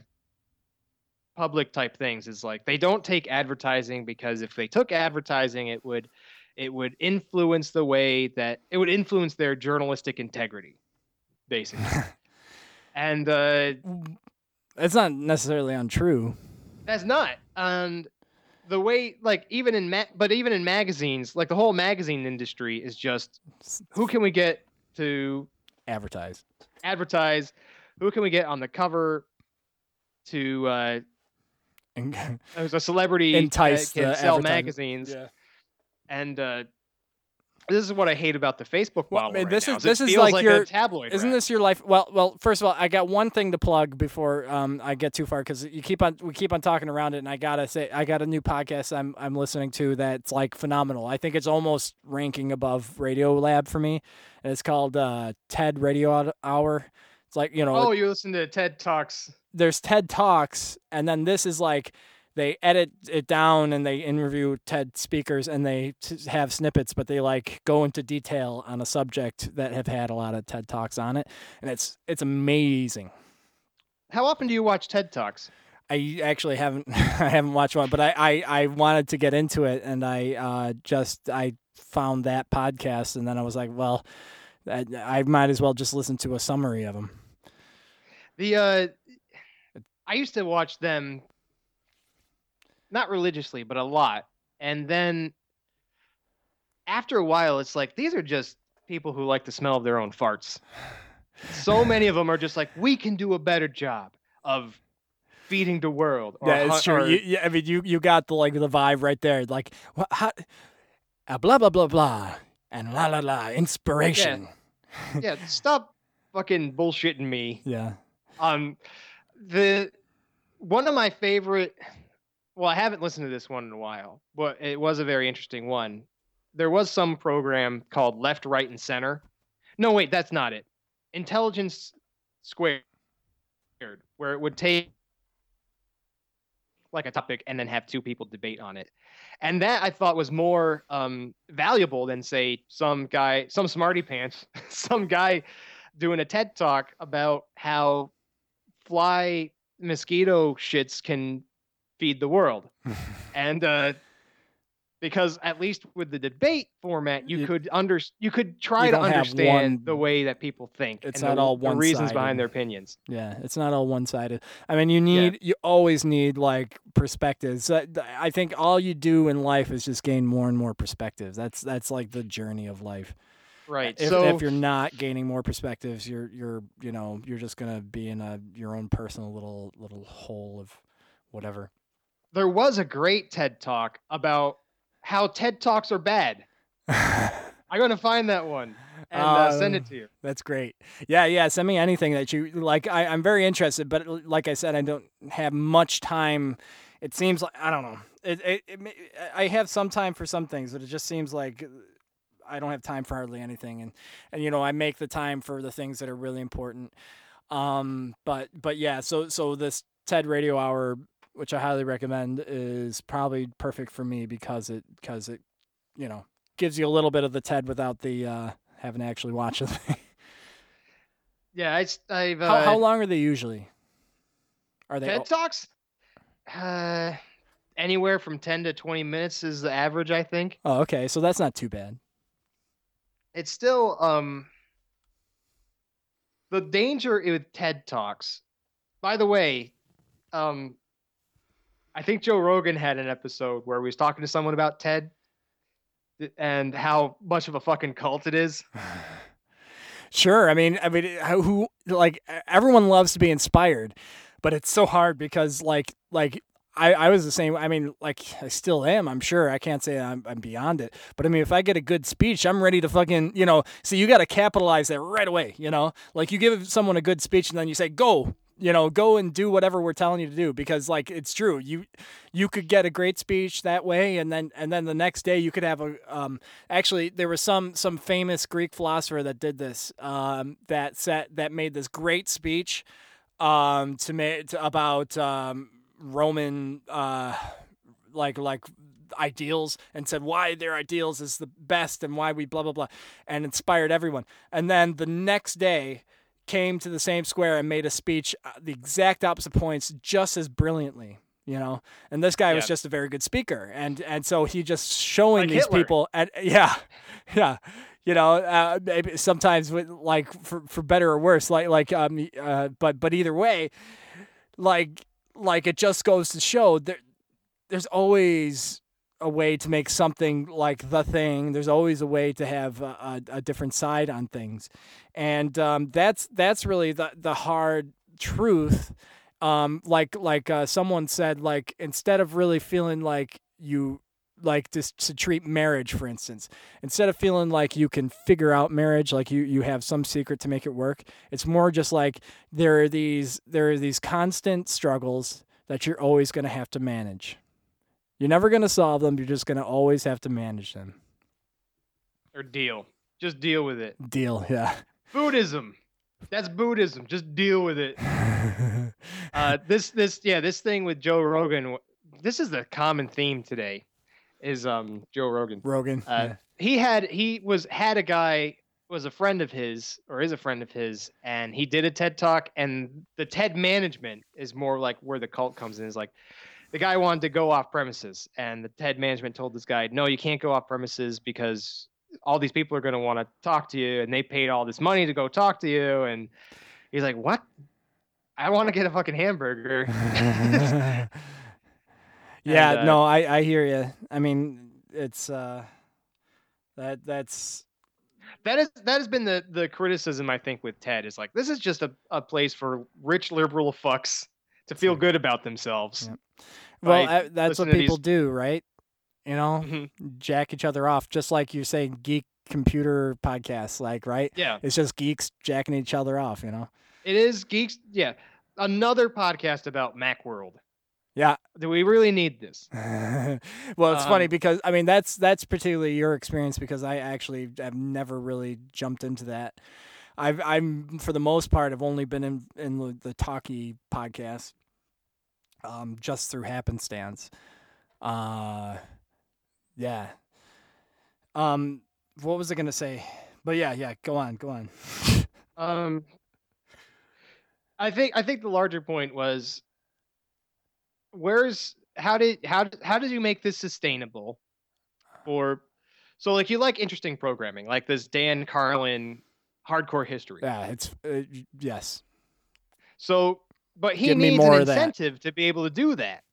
public type things. Is like they don't take advertising because if they took advertising, it would it would influence the way that it would influence their journalistic integrity, basically. and uh, It's not necessarily untrue. that's not. And the way, like, even in ma- but even in magazines, like the whole magazine industry is just who can we get to Advertise. advertise? Who can we get on the cover to uh, And- as a celebrity that Entice can the sell magazines? And uh, this is what I hate about the Facebook Well, model. man, right this now, is- it this is like like your- tabloid. Isn't rap. this your life? Well, well. First of all, I got one thing to plug before um, I get too far because you keep on we keep on talking around it, and I gotta say I got a new podcast I'm I'm listening to that's like phenomenal. I think it's almost ranking above Radio Lab for me. And it's called uh, TED Radio Hour. It's like you know, Oh, you listen to TED Talks. There's TED Talks, and then this is like they edit it down and they interview TED speakers and they have snippets, but they like go into detail on a subject that have had a lot of TED Talks on it, and it's it's amazing. How often do you watch TED Talks? I actually haven't I haven't watched one, but I, I, I wanted to get into it, and I uh, just I found that podcast, and then I was like, well, I, I might as well just listen to a summary of them. The uh I used to watch them not religiously, but a lot. And then after a while it's like these are just people who like the smell of their own farts. So many of them are just like we can do a better job of feeding the world. or Yeah, it's true. or- You, you, I mean, you you got the like the vibe right there. Like, what? How, uh, blah blah blah blah, and la la la, inspiration. yeah, stop fucking bullshitting me. Yeah. Um, the one of my favorite. Well, I haven't listened to this one in a while, but it was a very interesting one. There was some program called Left, Right, and Center. No, wait, that's not it. Intelligence Squared, where it would take like a topic and then have two people debate on it. And that I thought was more um, valuable than say some guy, some smarty pants, some guy doing a TED talk about how fly mosquito shits can feed the world. and uh, because at least with the debate format, you, You- could under you could try you to understand one- the way that people think. It's and not the, all the reasons behind their opinions. Yeah, it's not all one sided. I mean, you need, you always need like perspectives. I think all you do in life is just gain more and more perspectives. That's that's like the journey of life. Right. If, so if you're not gaining more perspectives, you're you're you know you're just gonna be in a your own personal little little hole of whatever. there was a great TED talk about how TED talks are bad. I'm gonna find that one. and uh, send Um, it to you. That's great. Yeah, yeah. Send me anything that you like. I, I'm very interested, but like I said, I don't have much time. It seems like I don't know. It, it, it I have some time for some things, but it just seems like I don't have time for hardly anything. And and you know, I make the time for the things that are really important. Um, but but yeah. So so this TED Radio Hour, which I highly recommend, is probably perfect for me because it because it you know gives you a little bit of the TED without the uh, having to actually watch it. Yeah, I, I've uh, How, how long are they usually? Are they? TED Talks. Uh, anywhere from ten to twenty minutes is the average, I think. Oh, okay. So that's not too bad. It's still um. The danger with TED Talks. By the way, um, I think Joe Rogan had an episode where he was talking to someone about TED and how much of a fucking cult it is. Sure. I mean, I mean, who like everyone loves to be inspired, but it's so hard because like like I, I was the same. I mean, like I still am. I'm sure. I can't say I'm, I'm beyond it, but I mean, if I get a good speech, I'm ready to fucking you know. So you got to capitalize that right away. You know, like you give someone a good speech and then you say go. You know, go and do whatever we're telling you to do because like it's true. You you could get a great speech that way and then and then the next day you could have a um actually there was some some famous Greek philosopher that did this um that set that made this great speech um to make about um Roman uh like like ideals and said why their ideals is the best and why we blah blah blah and inspired everyone. And then the next day came to the same square and made a speech uh, the exact opposite points just as brilliantly you know? And this guy was just a very good speaker. And and so he just showing Like these Hitler. people and yeah yeah you know uh, maybe sometimes with like for, for better or worse like like um uh, but but either way like like it just goes to show there there's always a way to make something like the thing. There's always a way to have a, a, a different side on things, and um, that's that's really the the hard truth. Um, like like uh, someone said, like instead of really feeling like you like to, to treat marriage for instance instead of feeling like you can figure out marriage like you you have some secret to make it work it's more just like there are these there are these constant struggles that you're always going to have to manage you're never going to solve them you're just going to always have to manage them Or deal. Just deal with it. deal yeah Buddhism. That's Buddhism. Just deal with it. Uh, this this yeah this thing with Joe Rogan. This is the common theme today. Is um Joe Rogan. rogan Uh, yeah. he had he was had a guy was a friend of his or is a friend of his and he did a TED talk and the TED management is more like where the cult comes in is like the guy wanted to go off premises and the TED management told this guy no you can't go off premises because all these people are going to want to talk to you and they paid all this money to go talk to you and he's like what I want to get a fucking hamburger yeah uh, no i i hear you i mean it's uh that that's that is that has been the the criticism I think with TED is like this is just a, a place for rich liberal fucks to feel good about themselves. Yeah. well I, that's what people these- do right you know Mhm. jack each other off just like you're saying geek computer podcasts like right Yeah, it's just geeks jacking each other off you know it is geeks. Yeah, another podcast about MacWorld. Yeah. Do we really need this? well, it's funny Um, because I mean that's that's particularly your experience because I actually have never really jumped into that. I've I'm for the most part have only been in in the, talkie podcast, um, just through happenstance. Uh, yeah. Um, what was I gonna say? But yeah, yeah. Go on, go on. Um, I think I think the larger point was where's how did how how did you make this sustainable or so like you like interesting programming like this Dan Carlin hardcore history. Yeah, it's uh, yes. So, but he Give me needs more an incentive to be able to do that.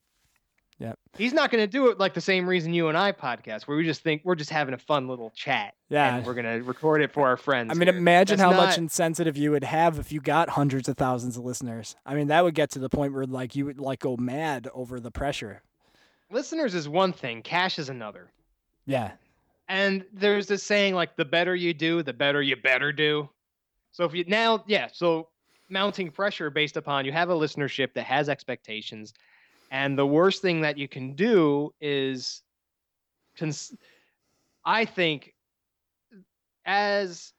Yep. He's not going to do it like the same reason you and I podcast, where we just think we're just having a fun little chat. Yeah. And we're going to record it for our friends. I mean, here. imagine That's how much insensitive you would have if you got hundreds of thousands of listeners. I mean, that would get to the point where like you would like go mad over the pressure. listeners is one thing, cash is another. Yeah, And there's this saying like the better you do, the better you better do. So if you now, yeah, so mounting pressure based upon you have a listenership that has expectations, and the worst thing that you can do is, cons- I think, as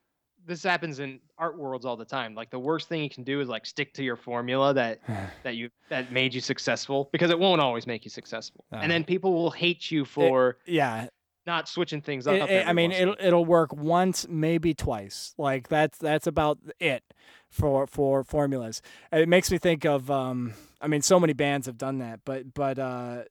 this happens in art worlds all the time. Like the worst thing you can do is like stick to your formula that that you that made you successful because it won't always make you successful. Uh. and then people will hate you for yeah, not switching things up. It- it- I mean, once in a it'll it'll work once, maybe twice. Like that's that's about it for for formulas. It makes me think of. Um, I mean, so many bands have done that, but but uh,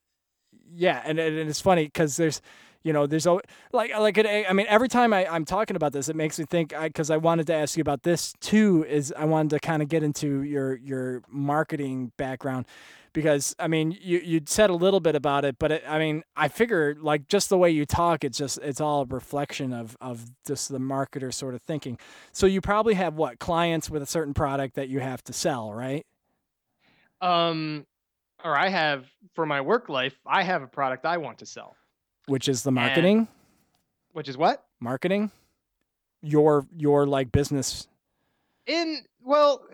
yeah, and, and it's funny because there's. You know, there's al- like like it, I mean, every time I, I'm talking about this, it makes me think because I, wanted to ask you about this too. Is I wanted to kind of get into your your marketing background because I mean you you said a little bit about it, but it, I mean I figure like just the way you talk, it's just it's all a reflection of of just the marketer sort of thinking. So you probably have what clients with a certain product that you have to sell, right? Um, or I have for my work life, I have a product I want to sell, Which is the marketing, which is what marketing, your your like business. in well,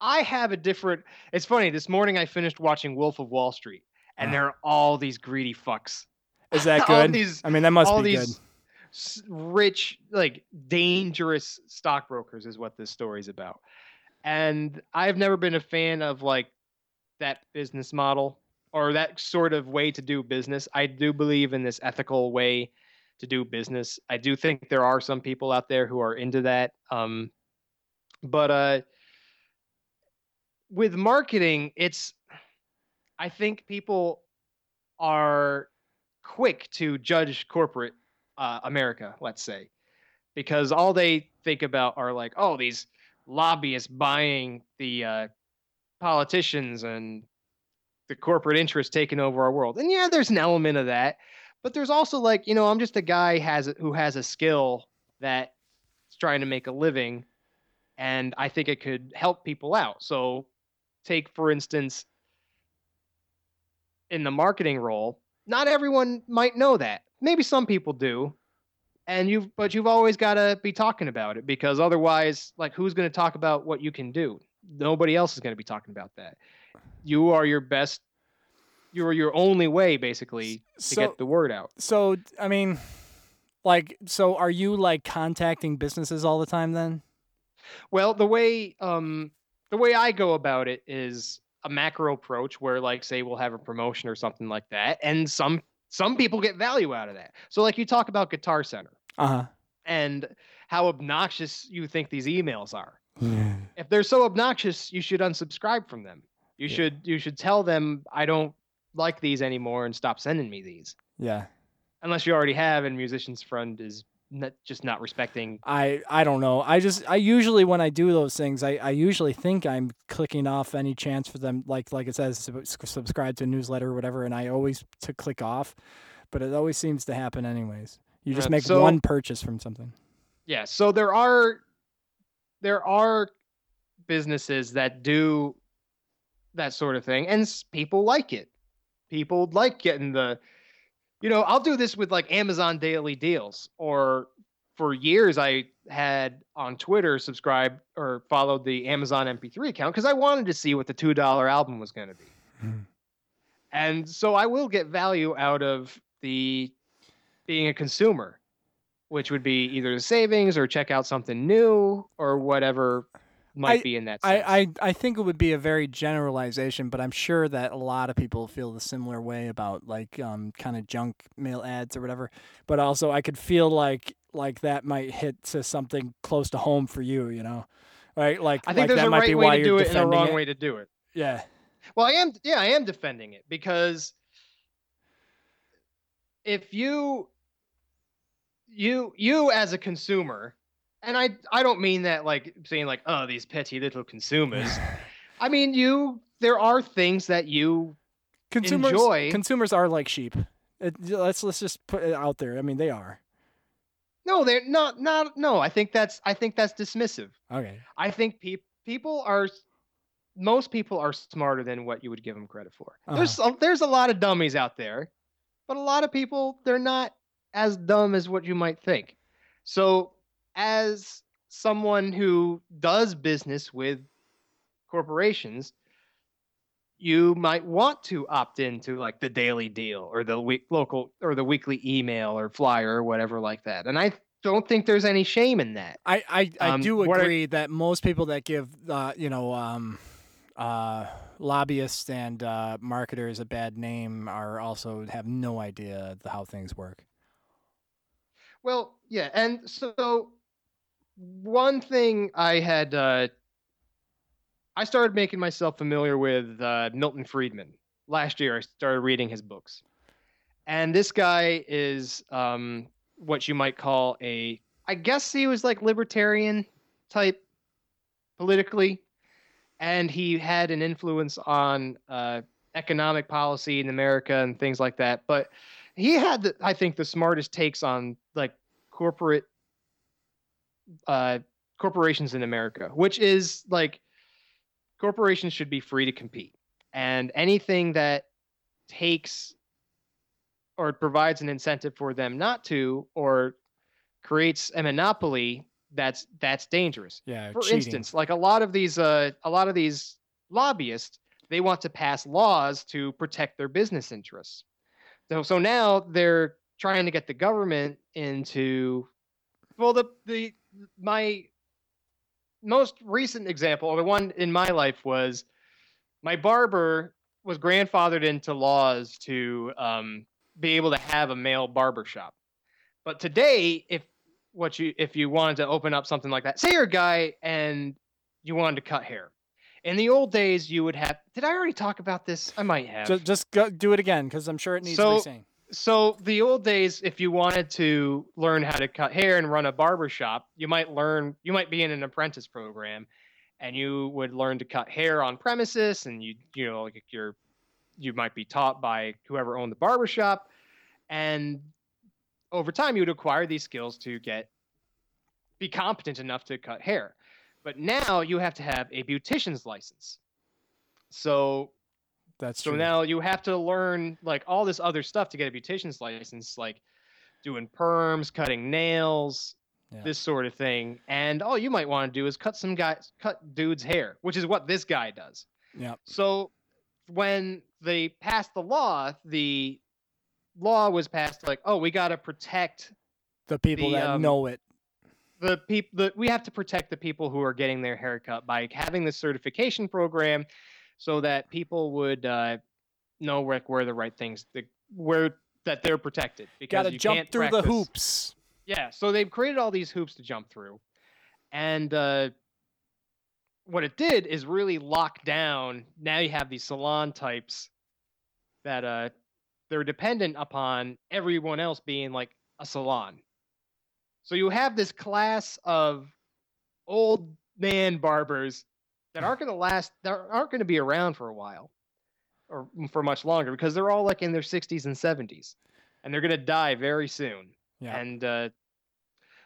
I have a different. It's funny. This morning I finished watching Wolf of Wall Street, and Ah. there are all these greedy fucks. Is that good? these I mean, that must be these good. rich, like dangerous stockbrokers is what this story's about. And I've never been a fan of like that business model or that sort of way to do business. I do believe in this ethical way to do business. I do think there are some people out there who are into that. Um, but uh, with marketing, it's I think people are quick to judge corporate uh, America, let's say, because all they think about are like, oh, these lobbyists buying the uh, politicians and the corporate interests taking over our world. And yeah, there's an element of that, but there's also like, you know, I'm just a guy has who has a skill that's trying to make a living, and I think it could help people out. So, take for instance, in the marketing role, not everyone might know that. Maybe some people do. And you've but you've always got to be talking about it because otherwise like who's going to talk about what you can do? Nobody else is going to be talking about that. You are your best you are your only way basically to So- get the word out. So I mean, like, so are you like contacting businesses all the time then? Well, the way um the way I go about it is a macro approach where like say we'll have a promotion or something like that and some some people get value out of that. So like you talk about Guitar Center Uh huh. and how obnoxious you think these emails are. If they're so obnoxious, you should unsubscribe from them. You Yeah. should you should tell them I don't like these anymore and stop sending me these. Yeah. Unless you already have and Musician's Friend is not, just not respecting I I don't know. I just I usually when I do those things, I, I usually think I'm clicking off any chance for them, like like it says sub- subscribe to a newsletter or whatever, and I always to click off, but it always seems to happen anyways. You just Uh, make so- one purchase from something. Yeah, so there are there are businesses that do that sort of thing and people like it. People like getting the you know, I'll do this with like Amazon daily deals or for years I had on Twitter subscribed or followed the Amazon MP3 account cuz I wanted to see what the $2 album was going to be. Hmm. And so I will get value out of the being a consumer which would be either the savings or check out something new or whatever might I- be in that sense. I, I I think it would be a very generalization, but I'm sure that a lot of people feel the similar way about like um kind of junk mail ads or whatever. But also, I could feel like like that might hit to something close to home for you, you know, right? Like I think like there's that a might right be way to do it and a wrong it. way to do it. Yeah, Well, I am yeah, I am defending it because if you you you as a consumer and I I don't mean that like saying like oh these petty little consumers. I mean you there are things that you consumers Enjoy. consumers are like sheep. It, let's let's just put it out there. I mean, they are. no they're not not no I think that's I think that's dismissive. Okay. I think peop people are most people are smarter than what you would give them credit for. There's uh-huh. a, there's a lot of dummies out there, but a lot of people they're not as dumb as what you might think. So, as someone who does business with corporations, you might want to opt into like the daily deal or the week local or the weekly email or flyer or whatever like that. And I don't think there's any shame in that. I I, I Um, do I- agree that most people that give uh, you know um, uh, lobbyists and uh, marketers a bad name are also have no idea the- how things work. Well, yeah, and so one thing I had uh, I started making myself familiar with uh, Milton Friedman last year. I started reading his books, and this guy is um, what you might call a I guess he was like libertarian type politically, and he had an influence on uh, economic policy in America and things like that. But he had, the, I think, the smartest takes on like corporate uh, corporations in America, which is like corporations should be free to compete, and anything that takes or provides an incentive for them not to, or creates a monopoly, that's that's dangerous. Yeah, for cheating. instance like a lot of these uh a lot of these lobbyists they want to pass laws to protect their business interests so so now they're trying to get the government into well the the my most recent example or the one in my life was my barber was grandfathered into laws to um, be able to have a male barber shop. But today if what you if you wanted to open up something like that say you're a guy and you wanted to cut hair in the old days you would have did i already talk about this? I might have. Just, just go, do it again because I'm sure it needs So- re-saying. so the old days if you wanted to learn how to cut hair and run a barber shop you might learn you might be in an apprentice program and you would learn to cut hair on premises and you you know like you're you might be taught by whoever owned the barber shop and over time you would acquire these skills to get be competent enough to cut hair but now you have to have a beautician's license so That's so true. now you have to learn like all this other stuff to get a beautician's license, like doing perms, cutting nails, Yeah. this sort of thing. And all you might want to do is cut some guys, cut dude's hair, which is what this guy does. yeah, So when they passed the law, the law was passed like, oh, we got to protect the people the, that um, know it. The people that we have to protect the people who are getting their haircut by having this certification program so that people would uh, know where, where the right things the, where that they're protected because Got to you jump through the hoops. yeah so they've created all these hoops to jump through and uh, what it did is really lock down now you have these salon types that uh they're dependent upon everyone else being like a salon so you have this class of old man barbers that aren't going to last that aren't going to be around for a while or for much longer because they're all like in their 60s and 70s and they're going to die very soon. Yeah, and uh,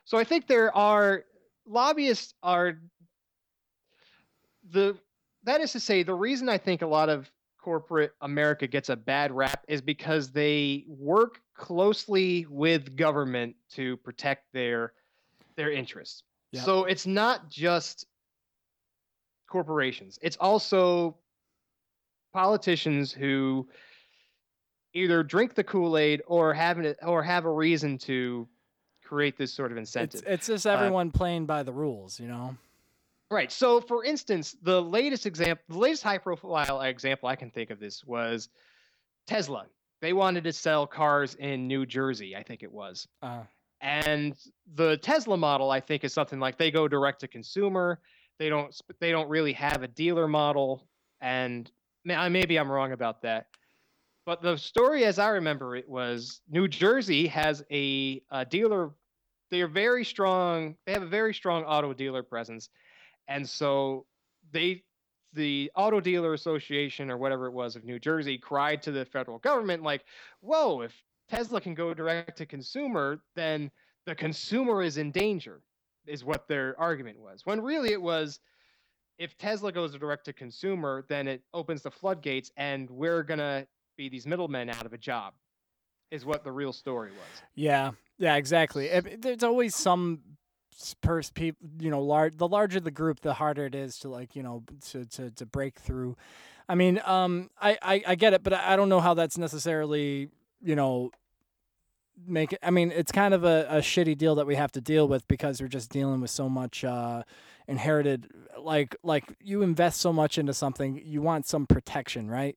so I think there are lobbyists are the that is to say the reason I think a lot of corporate America gets a bad rap is because they work closely with government to protect their their interests. Yeah. So it's not just corporations. It's also politicians who either drink the Kool-Aid or have an, or have a reason to create this sort of incentive. it's it's just uh, everyone playing by the rules, you know. Right. So, for instance, the latest example, the latest high-profile example I can think of this was Tesla. They wanted to sell cars in New Jersey, I think it was. Uh, And the Tesla model, I think, is something like they go direct to consumer. They don't. They don't really have a dealer model. And maybe I'm wrong about that. But the story, as I remember it, was New Jersey has a, a dealer. They are very strong. They have a very strong auto dealer presence, and so they, the Auto Dealer Association or whatever it was of New Jersey, cried to the federal government like, "Whoa! If Tesla can go direct to consumer, then the consumer is in danger." Is what their argument was. When really it was, if Tesla goes direct to consumer, then it opens the floodgates, and we're gonna be these middlemen out of a job. is what the real story was. Yeah, yeah, exactly. There's always some pers people, you know, large. The larger the group, the harder it is to like, you know, to to to break through. I mean, um, I I, I get it, but I don't know how that's necessarily, you know, make it. I mean, it's kind of a, a shitty deal that we have to deal with because we're just dealing with so much uh, inherited. Like like you invest so much into something, you want some protection, right?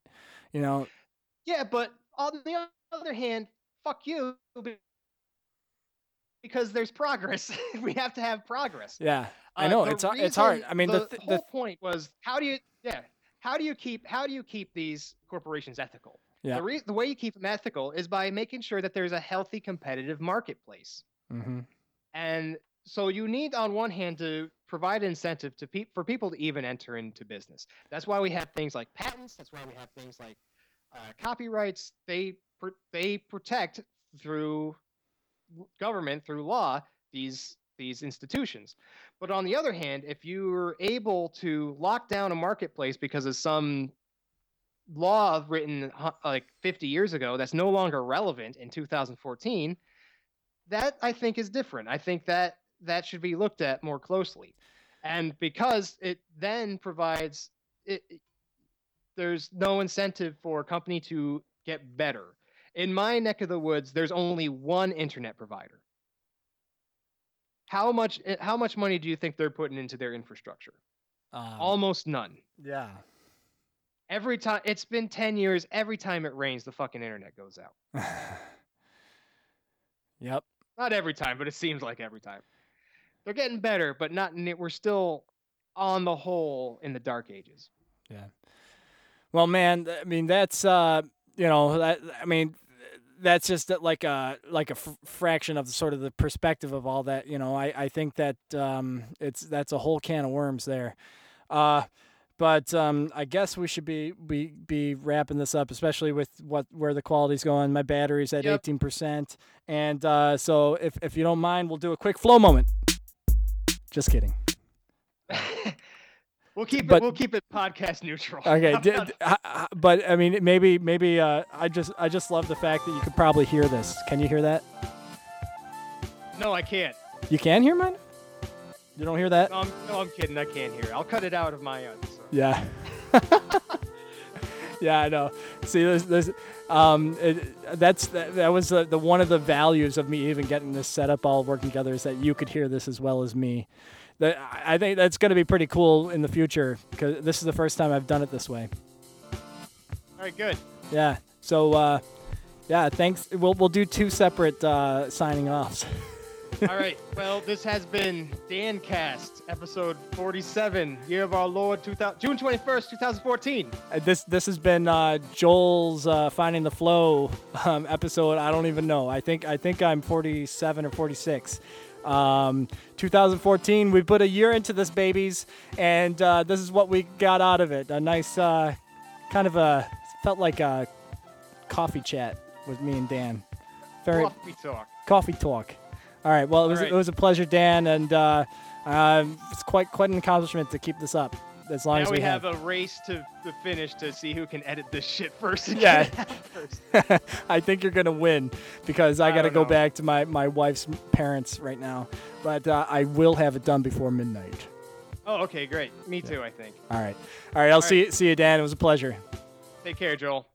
You know, Yeah, but on the other hand, fuck you because there's progress. we have to have progress. yeah. I Uh, know the it's har- it's hard. I mean, the, th- the whole point was how do you yeah how do you keep how do you keep these corporations ethical? Yeah. The re- the way you keep them ethical is by making sure that there's a healthy competitive marketplace. Mm-hmm. And so you need, on one hand, to provide incentive to pe- for people to even enter into business. That's why we have things like patents. That's why we have things like uh, copyrights. They pr- they protect through government through law these these institutions. But on the other hand, if you're able to lock down a marketplace because of some law written uh, like 50 years ago that's no longer relevant in 2014 that i think is different. I think that that should be looked at more closely. And because it then provides it, it- there's no incentive for a company to get better in my neck of the woods there's only one internet provider how much eh, how much money do you think they're putting into their infrastructure um, almost none yeah. every time it's been 10 years every time it rains the fucking internet goes out yep. not every time but it seems like every time they're getting better but not ne- we're still on the whole in the dark ages Yeah. Well, man, I mean that's uh, you know, that I mean that's just like a like a f- fraction of the sort of the perspective of all that. You know, I I think that um, it's that's a whole can of worms there. Uh, but um, I guess we should be be be wrapping this up, especially with what where the quality's going. My battery's at Yep. eighteen percent, and uh, so if if you don't mind, we'll do a quick flow moment. Just kidding. we'll keep But- it we'll keep it podcast neutral Okay, How d- about d- h- h- but I mean, maybe maybe uh, I just I just love the fact that you could probably hear this. Can you hear that? no i can't You can hear mine. You don't hear that? no I'm, no, I'm kidding i can't hear it i'll cut it out of my end so. Yeah. yeah, I know. See, there's, there's, um, it, that's that, that was the, the one of the values of me even getting this setup all working together is that you could hear this as well as me. That I think that's going to be pretty cool in the future because this is the first time I've done it this way. all right good Yeah. So, uh, yeah, thanks. We'll we'll do two separate uh, signing offs. all right well this has been dan cast episode 47 year of our lord 2000, june 21st 2014 Uh, This this has been uh, Joel's uh, finding the flow um, episode. I don't even know. I think I think I'm 47 or 46. Um, 2014. We put a year into this, babies, and uh, this is what we got out of it. A nice uh, kind of a felt like a coffee chat with me and Dan. Very coffee talk coffee talk. All right. Well, it was right. it was a pleasure, Dan, and uh, uh, it's quite quite an accomplishment to keep this up as long now as we we have a race to the finish to see who can edit this shit first. Yeah. get it out first. I think you're gonna win because I, I got to go know. back to my my wife's parents right now, but uh, I will have it done before midnight. Oh, okay, great. Me too. I think. All right, all right. I'll All see see you, Dan. It was a pleasure. Take care, Joel.